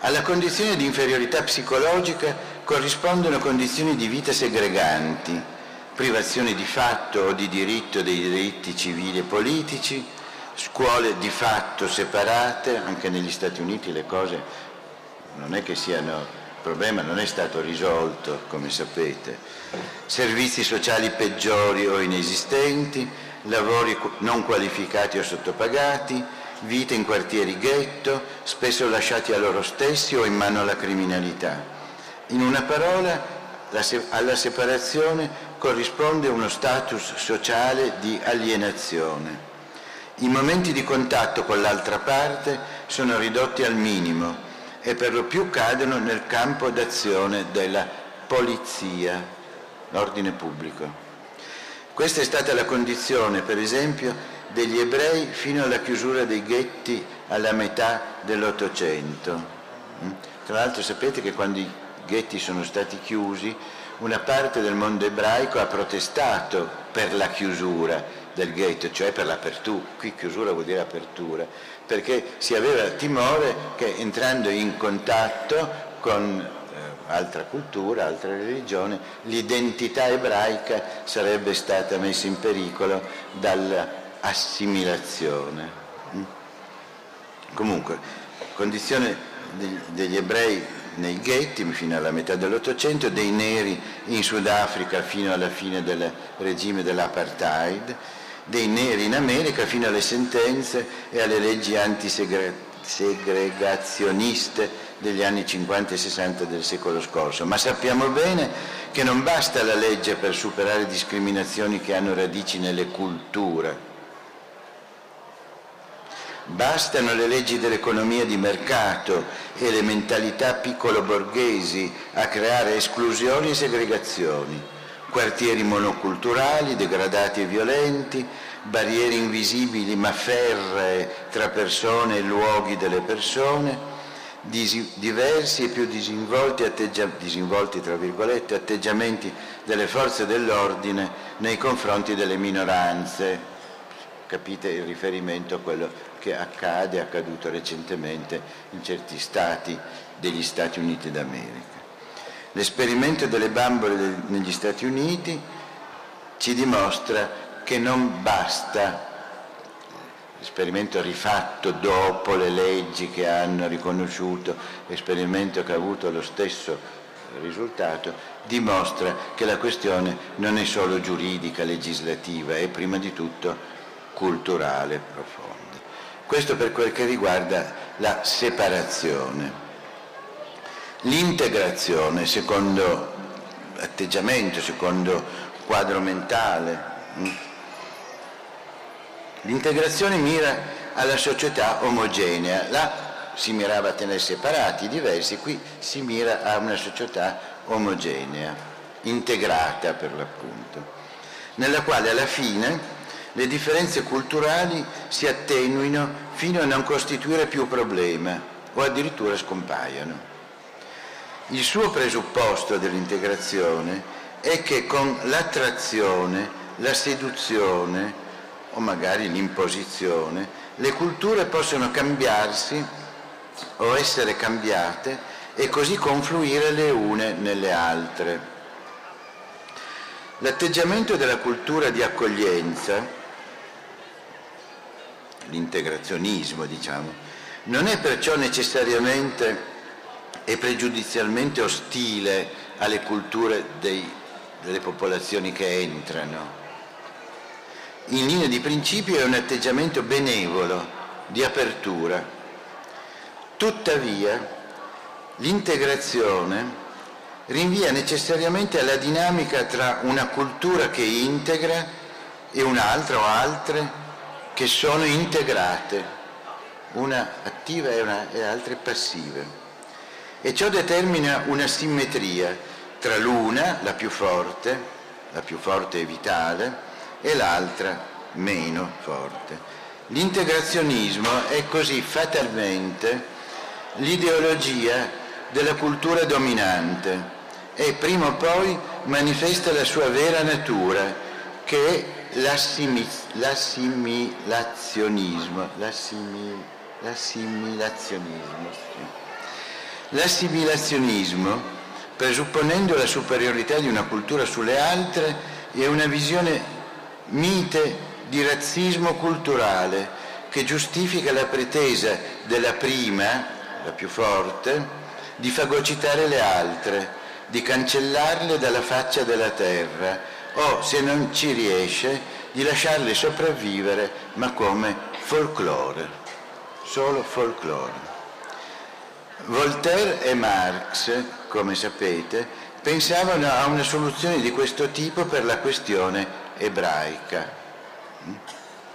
Alla condizione di inferiorità psicologica corrispondono condizioni di vita segreganti, privazioni di fatto o di diritto dei diritti civili e politici, scuole di fatto separate, anche negli Stati Uniti le cose non è che siano, il problema non è stato risolto, come sapete, servizi sociali peggiori o inesistenti, lavori non qualificati o sottopagati, vite in quartieri ghetto, spesso lasciati a loro stessi o in mano alla criminalità. In una parola, alla separazione corrisponde uno status sociale di alienazione. I momenti di contatto con l'altra parte sono ridotti al minimo e per lo più cadono nel campo d'azione della polizia, l'ordine pubblico. Questa è stata la condizione, per esempio, degli ebrei fino alla chiusura dei ghetti alla metà dell'Ottocento. Mm? Tra l'altro sapete che quando i ghetti sono stati chiusi, una parte del mondo ebraico ha protestato per la chiusura del ghetto, cioè per l'apertura, qui chiusura vuol dire apertura, perché si aveva timore che entrando in contatto con eh, altra cultura, altra religione, l'identità ebraica sarebbe stata messa in pericolo dalla assimilazione. Mm? Comunque, condizione degli ebrei nei ghetti fino alla metà dell'Ottocento, dei neri in Sudafrica fino alla fine del regime dell'apartheid, dei neri in America fino alle sentenze e alle leggi antisegregazioniste degli anni 50 e 60 del secolo scorso. Ma sappiamo bene che non basta la legge per superare discriminazioni che hanno radici nelle culture Bastano le leggi dell'economia di mercato e le mentalità piccolo borghesi a creare esclusioni e segregazioni, quartieri monoculturali degradati e violenti, barriere invisibili ma ferree tra persone e luoghi delle persone, diversi e più disinvolti, atteggia- disinvolti atteggiamenti delle forze dell'ordine nei confronti delle minoranze. Capite il riferimento a quello che accade, è accaduto recentemente in certi stati degli Stati Uniti d'America. L'esperimento delle bambole negli Stati Uniti ci dimostra che non basta l'esperimento rifatto dopo le leggi che hanno riconosciuto, l'esperimento che ha avuto lo stesso risultato, dimostra che la questione non è solo giuridica, legislativa, è prima di tutto culturale profonda. Questo per quel che riguarda la separazione. L'integrazione, secondo atteggiamento, secondo quadro mentale, mm, l'integrazione mira alla società omogenea. Là si mirava a tenere separati, diversi, qui si mira a una società omogenea, integrata per l'appunto, nella quale alla fine le differenze culturali si attenuino fino a non costituire più problema o addirittura scompaiano. Il suo presupposto dell'integrazione è che con l'attrazione, la seduzione o magari l'imposizione, le culture possono cambiarsi o essere cambiate e così confluire le une nelle altre. L'atteggiamento della cultura di accoglienza l'integrazionismo, diciamo, non è perciò necessariamente e pregiudizialmente ostile alle culture dei, delle popolazioni che entrano. In linea di principio è un atteggiamento benevolo, di apertura. Tuttavia, l'integrazione rinvia necessariamente alla dinamica tra una cultura che integra e un'altra o altre che sono integrate, una attiva e, una, e altre passive. E ciò determina una simmetria tra l'una, la più forte, la più forte e vitale, e l'altra meno forte. L'integrazionismo è così fatalmente l'ideologia della cultura dominante e prima o poi manifesta la sua vera natura, che è l'assimilazionismo, l'assimilazionismo sì. L'assimilazionismo, presupponendo la superiorità di una cultura sulle altre, è una visione mite di razzismo culturale che giustifica la pretesa della prima, la più forte, di fagocitare le altre, di cancellarle dalla faccia della terra o, se non ci riesce, di lasciarle sopravvivere, ma come folklore, solo folklore. Voltaire e Marx, come sapete, pensavano a una soluzione di questo tipo per la questione ebraica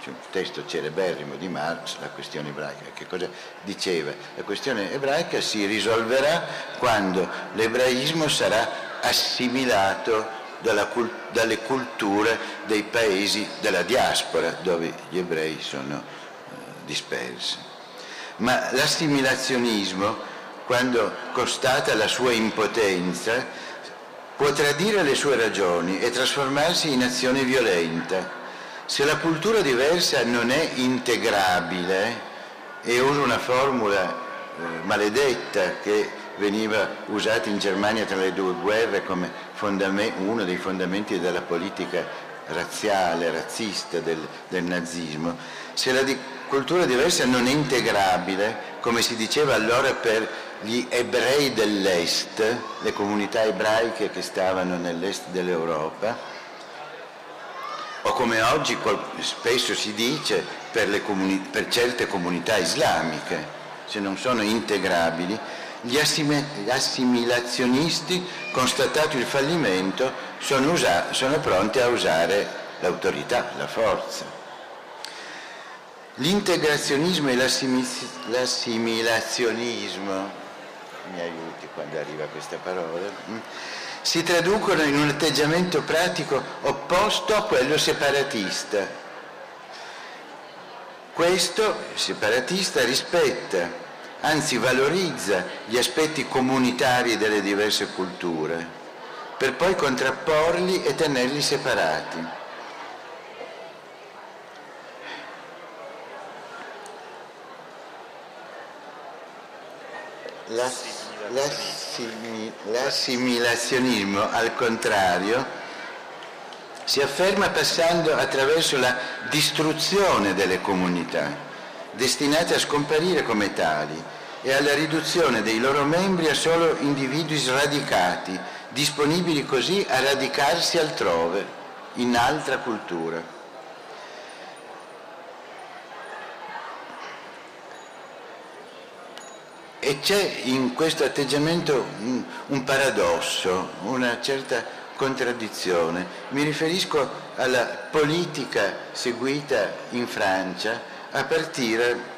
c'è un testo celeberrimo di Marx, la questione ebraica. Che cosa diceva? La questione ebraica si risolverà quando l'ebraismo sarà assimilato dalla, dalle culture dei paesi della diaspora dove gli ebrei sono eh, dispersi. Ma l'assimilazionismo, quando constata la sua impotenza, può tradire le sue ragioni e trasformarsi in azione violenta. Se la cultura diversa non è integrabile, e uso una formula eh, maledetta che veniva usata in Germania tra le due guerre come uno dei fondamenti della politica razziale, razzista del, del nazismo, se la di- cultura diversa non è integrabile, come si diceva allora per gli ebrei dell'Est, le comunità ebraiche che stavano nell'Est dell'Europa, o come oggi spesso si dice per, comuni- per certe comunità islamiche, se non sono integrabili, gli assimilazionisti, constatato il fallimento, sono, usa- sono pronti a usare l'autorità, la forza. L'integrazionismo e l'assimilazionismo, mi aiuti quando arriva questa parola, hm? si traducono in un atteggiamento pratico opposto a quello separatista. Questo separatista rispetta, anzi valorizza gli aspetti comunitari delle diverse culture, per poi contrapporli e tenerli separati. La L'assimilazionismo, al contrario, si afferma passando attraverso la distruzione delle comunità, destinate a scomparire come tali, e alla riduzione dei loro membri a solo individui sradicati, disponibili così a radicarsi altrove, in altra cultura. E c'è in questo atteggiamento un, un paradosso, una certa contraddizione. Mi riferisco alla politica seguita in Francia a partire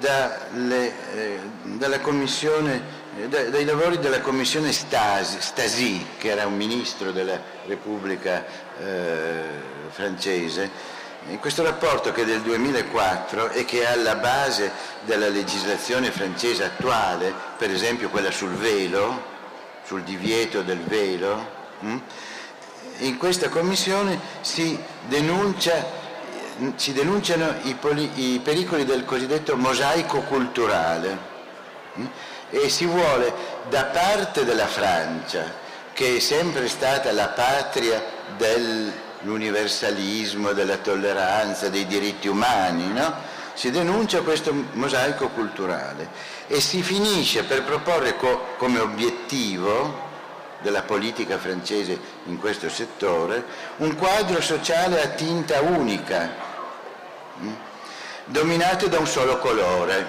dalle, eh, commissione, eh, dai lavori della commissione Stasi, Stasi, che era un ministro della Repubblica eh, francese, questo rapporto che è del 2004 e che è alla base della legislazione francese attuale, per esempio quella sul velo, sul divieto del velo, hm? in questa commissione si, denuncia, si denunciano i, poli, i, pericoli del cosiddetto mosaico culturale hm? e si vuole da parte della Francia, che è sempre stata la patria del l'universalismo, della tolleranza, dei diritti umani, no? si denuncia questo mosaico culturale e si finisce per proporre co- come obiettivo della politica francese in questo settore un quadro sociale a tinta unica, mh? dominato da un solo colore,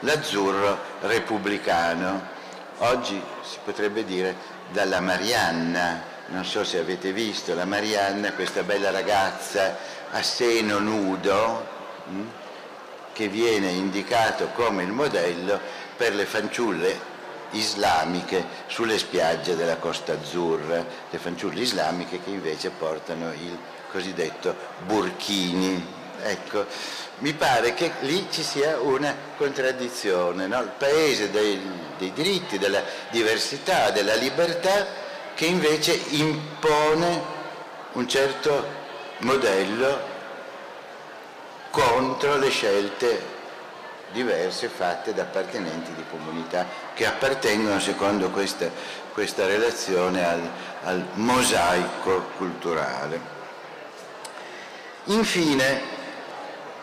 l'azzurro repubblicano. Oggi si potrebbe dire dalla Marianna, non so se avete visto la Marianna, questa bella ragazza a seno nudo, mh, hm, che viene indicato come il modello per le fanciulle islamiche sulle spiagge della Costa Azzurra, le fanciulle islamiche che invece portano il cosiddetto burkini. Ecco, mi pare che lì ci sia una contraddizione, no? il paese dei, dei diritti, della diversità, della libertà, che invece impone un certo modello contro le scelte diverse fatte da appartenenti di comunità che appartengono secondo questa, questa relazione al, al mosaico culturale. Infine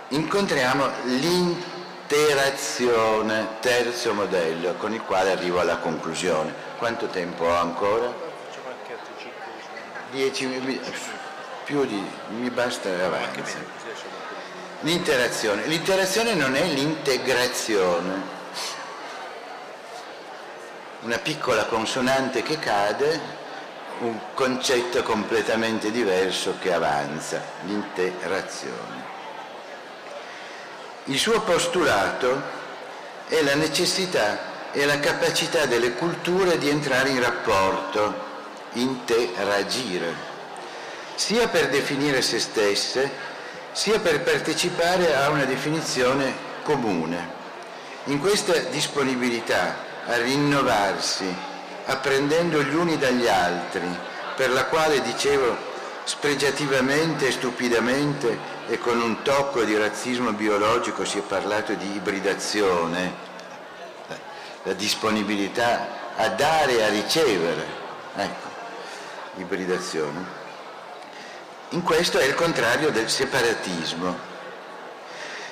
incontriamo l'interazione, terzo modello, con il quale arrivo alla conclusione. Quanto tempo ho ancora? Dieci minuti, più di... mi basta avanti. L'interazione. L'interazione non è l'integrazione. Una piccola consonante che cade un concetto completamente diverso che avanza, l'interazione. Il suo postulato è la necessità e la capacità delle culture di entrare in rapporto, interagire, sia per definire se stesse, sia per partecipare a una definizione comune. In questa disponibilità a rinnovarsi, apprendendo gli uni dagli altri, per la quale, dicevo, spregiativamente e stupidamente e con un tocco di razzismo biologico si è parlato di ibridazione, la disponibilità a dare e a ricevere, ecco, ibridazione. In questo è il contrario del separatismo,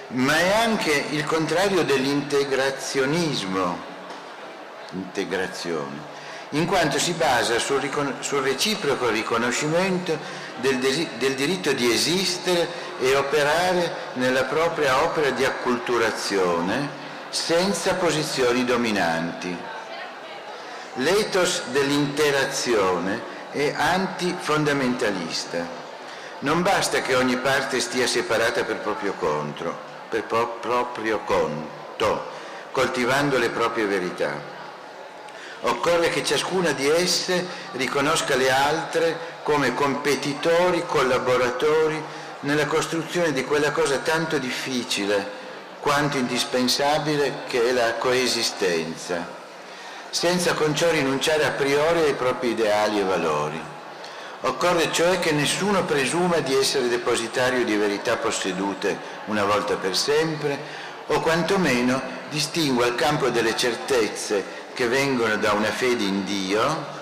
ma è anche il contrario dell'integrazionismo, integrazione in quanto si basa sul, sul reciproco riconoscimento del, del diritto di esistere e operare nella propria opera di acculturazione senza posizioni dominanti. L'ethos dell'interazione è antifondamentalista. Non basta che ogni parte stia separata per proprio, contro, per pro- proprio conto, coltivando le proprie verità Occorre che ciascuna di esse riconosca le altre come competitori, collaboratori nella costruzione di quella cosa tanto difficile quanto indispensabile che è la coesistenza, senza con ciò rinunciare a priori ai propri ideali e valori. Occorre cioè che nessuno presuma di essere depositario di verità possedute una volta per sempre, o quantomeno distingua il campo delle certezze che vengono da una fede in Dio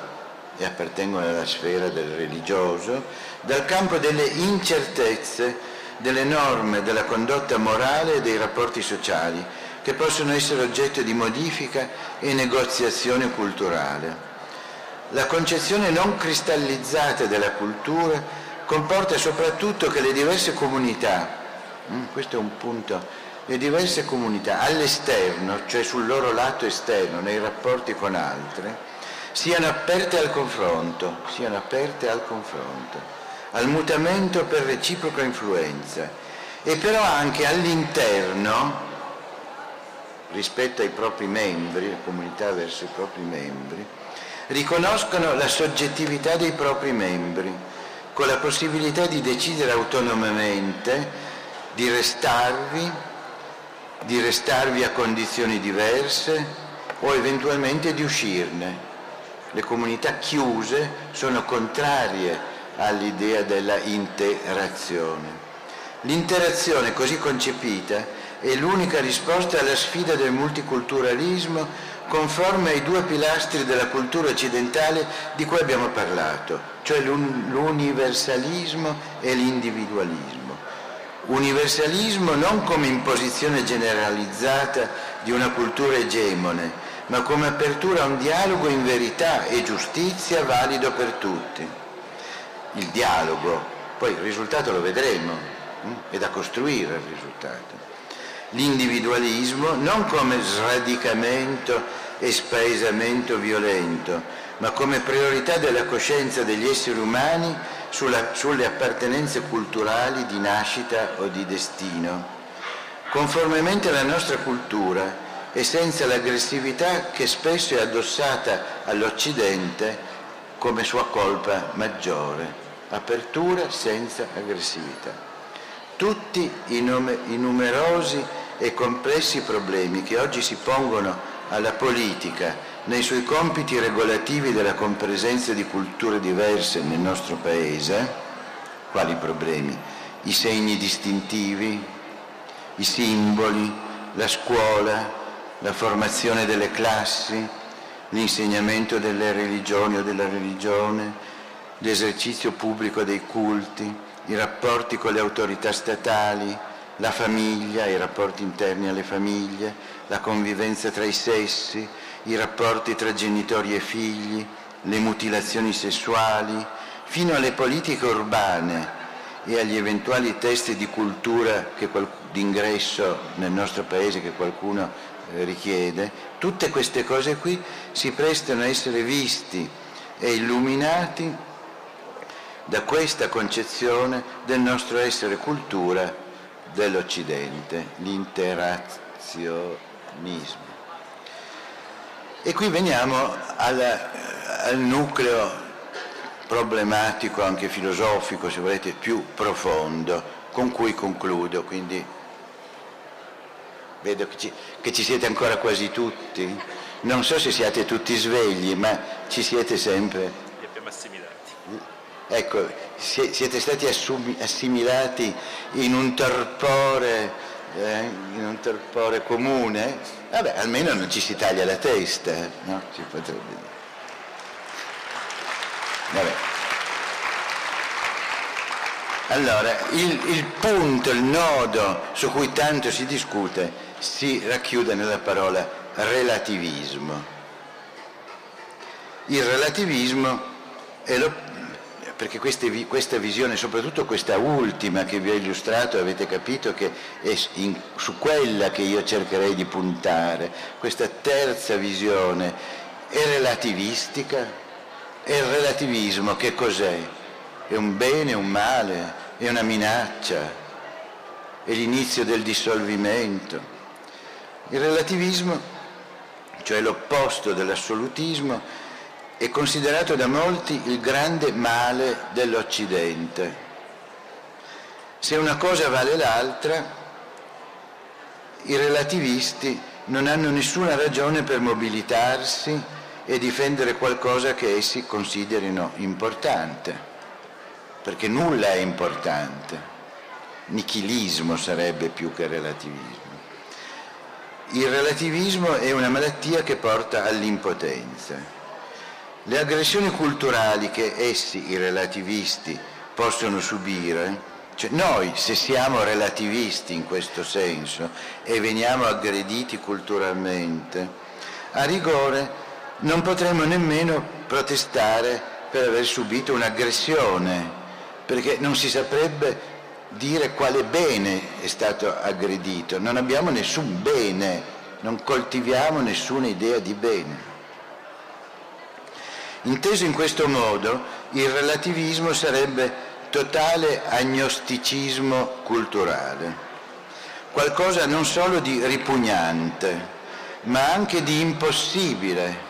e appartengono alla sfera del religioso, dal campo delle incertezze, delle norme, della condotta morale e dei rapporti sociali, che possono essere oggetto di modifica e negoziazione culturale. La concezione non cristallizzata della cultura comporta soprattutto che le diverse comunità, mm, questo è un punto le diverse comunità all'esterno, cioè sul loro lato esterno, nei rapporti con altre, siano aperte al confronto, siano aperte al confronto, al mutamento per reciproca influenza e però anche all'interno, rispetto ai propri membri, la comunità verso i propri membri, riconoscono la soggettività dei propri membri, con la possibilità di decidere autonomamente di restarvi di restarvi a condizioni diverse o eventualmente di uscirne. Le comunità chiuse sono contrarie all'idea della interazione. L'interazione così concepita è l'unica risposta alla sfida del multiculturalismo conforme ai due pilastri della cultura occidentale di cui abbiamo parlato, cioè l'universalismo e l'individualismo. Universalismo non come imposizione generalizzata di una cultura egemone, ma come apertura a un dialogo in verità e giustizia valido per tutti. Il dialogo, poi il risultato lo vedremo, hm? è da costruire il risultato. L'individualismo non come sradicamento e spaesamento violento, ma come priorità della coscienza degli esseri umani sulla, sulle appartenenze culturali di nascita o di destino, conformemente alla nostra cultura e senza l'aggressività che spesso è addossata all'Occidente come sua colpa maggiore. Apertura senza aggressività. Tutti i, nome, i numerosi e complessi problemi che oggi si pongono alla politica nei suoi compiti regolativi della compresenza di culture diverse nel nostro Paese, quali problemi? I segni distintivi, i simboli, la scuola, la formazione delle classi, l'insegnamento delle religioni o della religione, l'esercizio pubblico dei culti, i rapporti con le autorità statali, la famiglia, i rapporti interni alle famiglie, la convivenza tra i sessi, i rapporti tra genitori e figli, le mutilazioni sessuali, fino alle politiche urbane e agli eventuali testi di cultura d'ingresso nel nostro paese che qualcuno eh, richiede, tutte queste cose qui si prestano a essere visti e illuminati da questa concezione del nostro essere cultura dell'Occidente, l'interazionismo. E qui veniamo al, al nucleo problematico, anche filosofico, se volete, più profondo, con cui concludo. Quindi vedo che ci, che ci, siete ancora quasi tutti. Non so se siete tutti svegli, ma ci siete sempre. Li abbiamo assimilati. Ecco, siete stati assimilati in un torpore, eh, in un torpore comune. Vabbè, almeno non ci si taglia la testa, no? Si potrebbe dire. Vabbè. Allora, il, il punto, il nodo su cui tanto si discute si racchiude nella parola relativismo. Il relativismo è lo, perché queste, questa visione, soprattutto questa ultima che vi ho illustrato, avete capito che è in, su quella che io cercherei di puntare, questa terza visione è relativistica, e il relativismo che cos'è? È un bene, un male, è una minaccia, è l'inizio del dissolvimento. Il relativismo, cioè l'opposto dell'assolutismo, è considerato da molti il grande male dell'Occidente. Se una cosa vale l'altra, i relativisti non hanno nessuna ragione per mobilitarsi e difendere qualcosa che essi considerino importante, perché nulla è importante. Nichilismo sarebbe più che relativismo. Il relativismo è una malattia che porta all'impotenza. Le aggressioni culturali che essi, i relativisti, possono subire, cioè noi se siamo relativisti in questo senso e veniamo aggrediti culturalmente, a rigore non potremmo nemmeno protestare per aver subito un'aggressione, perché non si saprebbe dire quale bene è stato aggredito, non abbiamo nessun bene, non coltiviamo nessuna idea di bene. Inteso in questo modo, il relativismo sarebbe totale agnosticismo culturale, qualcosa non solo di ripugnante, ma anche di impossibile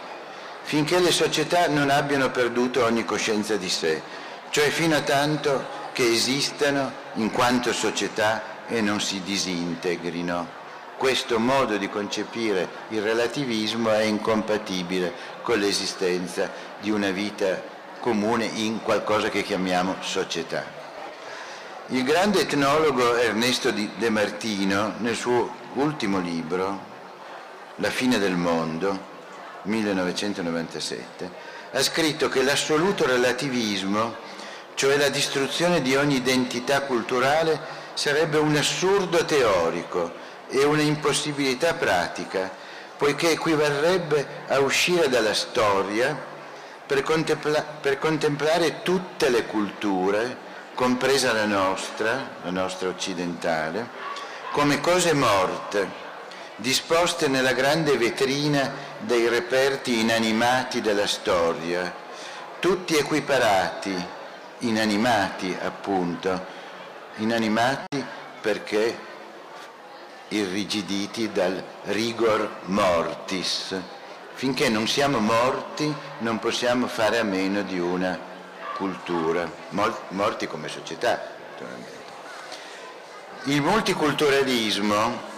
finché le società non abbiano perduto ogni coscienza di sé, cioè fino a tanto che esistano in quanto società e non si disintegrino. Questo modo di concepire il relativismo è incompatibile con l'esistenza di una vita comune in qualcosa che chiamiamo società. Il grande etnologo Ernesto De Martino, nel suo ultimo libro, La fine del mondo, 1997, ha scritto che l'assoluto relativismo, cioè la distruzione di ogni identità culturale, sarebbe un assurdo teorico e una impossibilità pratica, poiché equivarrebbe a uscire dalla storia per, contempla- per contemplare tutte le culture, compresa la nostra, la nostra occidentale, come cose morte disposte nella grande vetrina dei reperti inanimati della storia, tutti equiparati, inanimati appunto, inanimati perché irrigiditi dal rigor mortis. Finché non siamo morti non possiamo fare a meno di una cultura, morti come società. Il multiculturalismo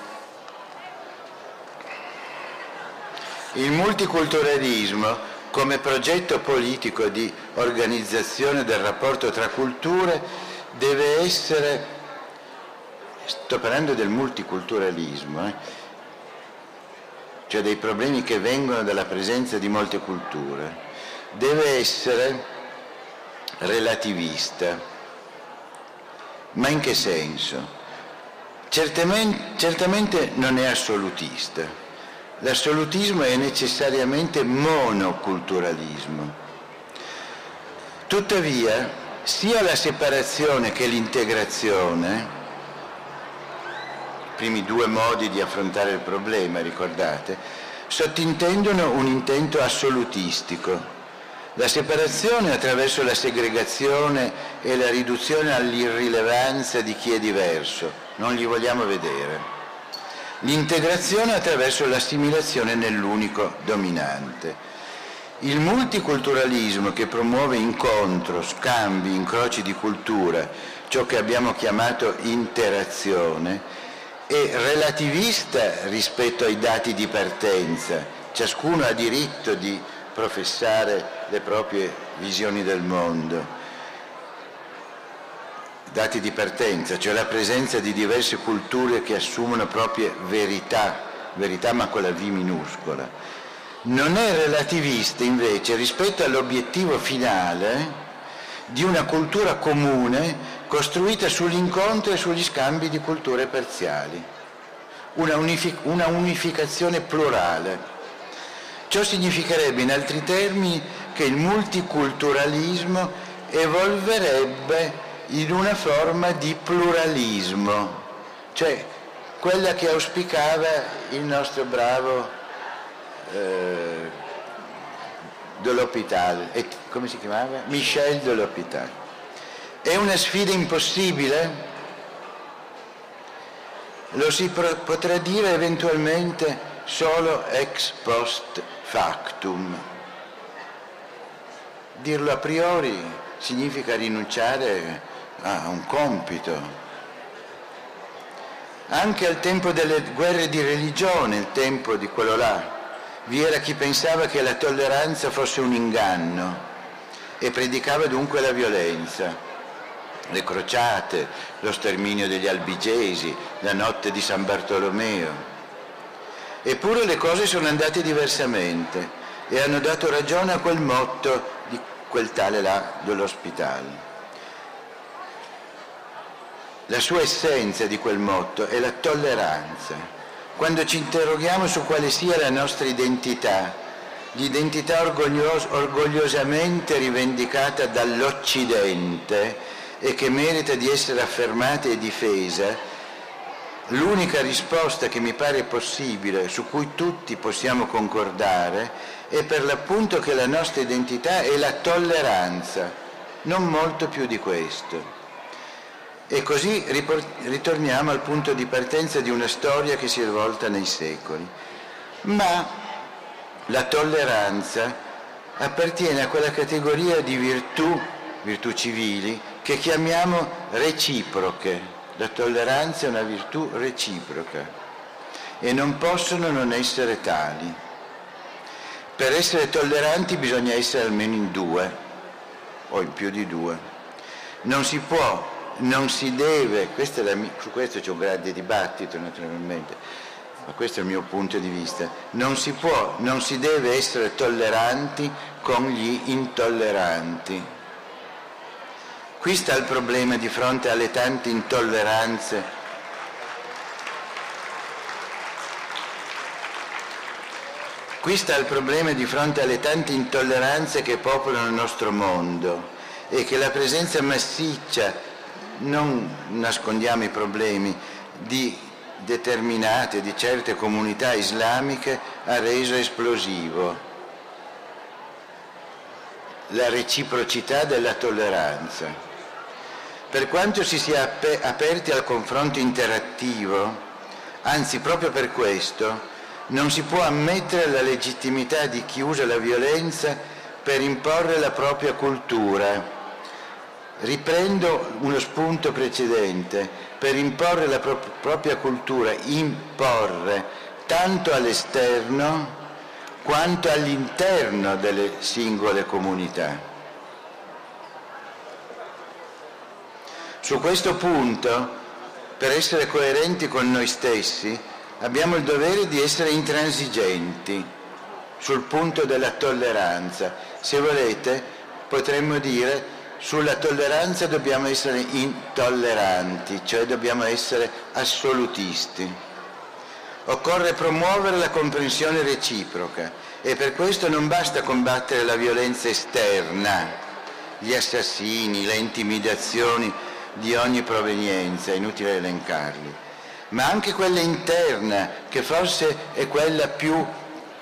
Il multiculturalismo come progetto politico di organizzazione del rapporto tra culture deve essere, sto parlando del multiculturalismo, eh, cioè dei problemi che vengono dalla presenza di molte culture, deve essere relativista. Ma in che senso? Certamente, certamente non è assolutista. L'assolutismo è necessariamente monoculturalismo. Tuttavia, sia la separazione che l'integrazione, primi due modi di affrontare il problema, ricordate, sottintendono un intento assolutistico. La separazione attraverso la segregazione e la riduzione all'irrilevanza di chi è diverso, non li vogliamo vedere. L'integrazione attraverso l'assimilazione nell'unico dominante. Il multiculturalismo che promuove incontro, scambi, incroci di cultura, ciò che abbiamo chiamato interazione, è relativista rispetto ai dati di partenza. Ciascuno ha diritto di professare le proprie visioni del mondo. Dati di partenza, cioè la presenza di diverse culture che assumono proprie verità, verità ma con la V minuscola non è relativista invece rispetto all'obiettivo finale di una cultura comune costruita sull'incontro e sugli scambi di culture parziali, una, unific- una unificazione plurale. Ciò significherebbe in altri termini che il multiculturalismo evolverebbe in una forma di pluralismo, cioè quella che auspicava il nostro bravo eh, de l'Hôpital, come si chiamava? Michel de l'Hôpital. È una sfida impossibile? Lo si potrà dire eventualmente solo ex post factum. Dirlo a priori significa rinunciare a un compito. Anche al tempo delle guerre di religione, il tempo di quello là, vi era chi pensava che la tolleranza fosse un inganno e predicava dunque la violenza. Le crociate, lo sterminio degli albigesi, la notte di San Bartolomeo. Eppure le cose sono andate diversamente e hanno dato ragione a quel motto di quel tale là dell'ospitale. La sua essenza di quel motto è la tolleranza quando ci interroghiamo su quale sia la nostra identità, l'identità orgoglios- orgogliosamente rivendicata dall'Occidente e che merita di essere affermata e difesa, l'unica risposta che mi pare possibile, su cui tutti possiamo concordare, è per l'appunto che la nostra identità è la tolleranza, non molto più di questo. E così ritorniamo al punto di partenza di una storia che si è svolta nei secoli. Ma la tolleranza appartiene a quella categoria di virtù, virtù civili, che chiamiamo reciproche. La tolleranza è una virtù reciproca e non possono non essere tali. Per essere tolleranti bisogna essere almeno in due o in più di due. Non si può non si deve, la, su questo c'è un grande dibattito naturalmente, ma questo è il mio punto di vista, non si può, non si deve essere tolleranti con gli intolleranti. Qui sta il problema di fronte alle tante intolleranze. Qui sta il problema di fronte alle tante intolleranze che popolano il nostro mondo e che la presenza massiccia non nascondiamo i problemi di determinate, di certe comunità islamiche ha reso esplosivo la reciprocità della tolleranza. Per quanto si sia aperti al confronto interattivo, anzi proprio per questo, non si può ammettere la legittimità di chi usa la violenza per imporre la propria cultura Riprendo uno spunto precedente, per imporre la pro- propria cultura, imporre tanto all'esterno quanto all'interno delle singole comunità. Su questo punto, per essere coerenti con noi stessi, abbiamo il dovere di essere intransigenti sul punto della tolleranza. Se volete potremmo dire sulla tolleranza dobbiamo essere intolleranti, cioè dobbiamo essere assolutisti. Occorre promuovere la comprensione reciproca e per questo non basta combattere la violenza esterna, gli assassini, le intimidazioni di ogni provenienza, inutile elencarli, ma anche quella interna, che forse è quella più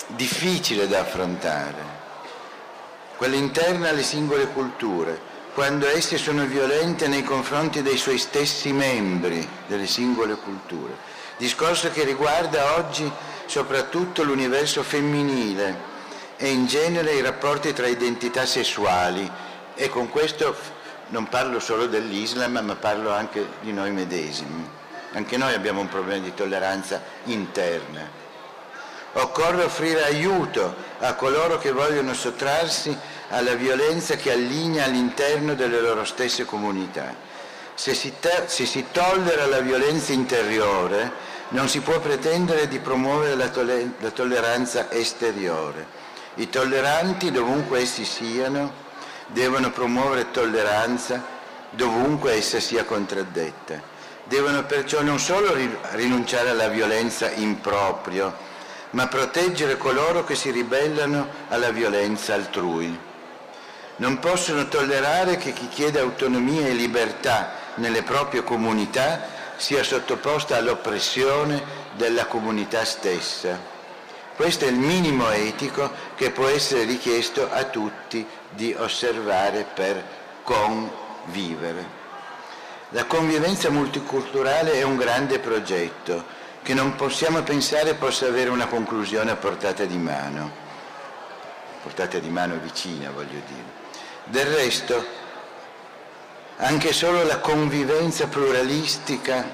difficile da affrontare, quella interna alle singole culture, quando esse sono violente nei confronti dei suoi stessi membri delle singole culture. Discorso che riguarda oggi soprattutto l'universo femminile e in genere i rapporti tra identità sessuali. E con questo non parlo solo dell'Islam ma parlo anche di noi medesimi. Anche noi abbiamo un problema di tolleranza interna. Occorre offrire aiuto a coloro che vogliono sottrarsi alla violenza che allinea all'interno delle loro stesse comunità. Se si, se si, tollera la violenza interiore non si può pretendere di promuovere la, la tolleranza esteriore. I tolleranti, dovunque essi siano, devono promuovere tolleranza dovunque essa sia contraddetta. Devono perciò non solo rinunciare alla violenza in proprio, ma proteggere coloro che si ribellano alla violenza altrui. Non possono tollerare che chi chiede autonomia e libertà nelle proprie comunità sia sottoposta all'oppressione della comunità stessa. Questo è il minimo etico che può essere richiesto a tutti di osservare per convivere. La convivenza multiculturale è un grande progetto che non possiamo pensare possa avere una conclusione a portata di mano, portata di mano vicina voglio dire. Del resto, anche solo la convivenza pluralistica,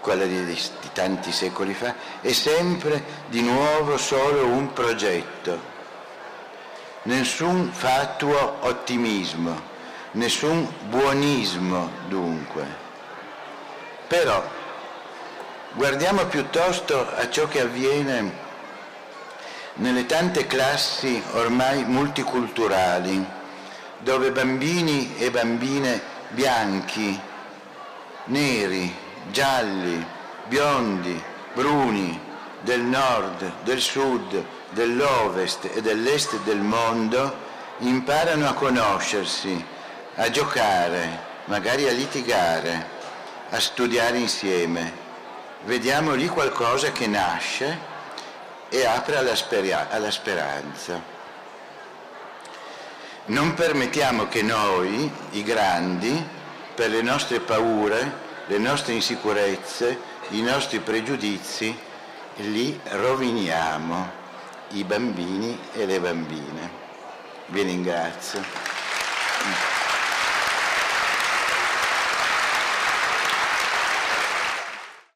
quella di, di, tanti secoli fa, è sempre di nuovo solo un progetto. Nessun fatuo ottimismo, nessun buonismo dunque. Però guardiamo piuttosto a ciò che avviene nelle tante classi ormai multiculturali dove bambini e bambine bianchi, neri, gialli, biondi, bruni, del nord, del sud, dell'ovest e dell'est del mondo imparano a conoscersi, a giocare, magari a litigare, a studiare insieme. Vediamo lì qualcosa che nasce e apre alla, speria- alla speranza. Non permettiamo che noi, i grandi, per le nostre paure, le nostre insicurezze, i nostri pregiudizi, li roviniamo, i bambini e le bambine. Vi ringrazio.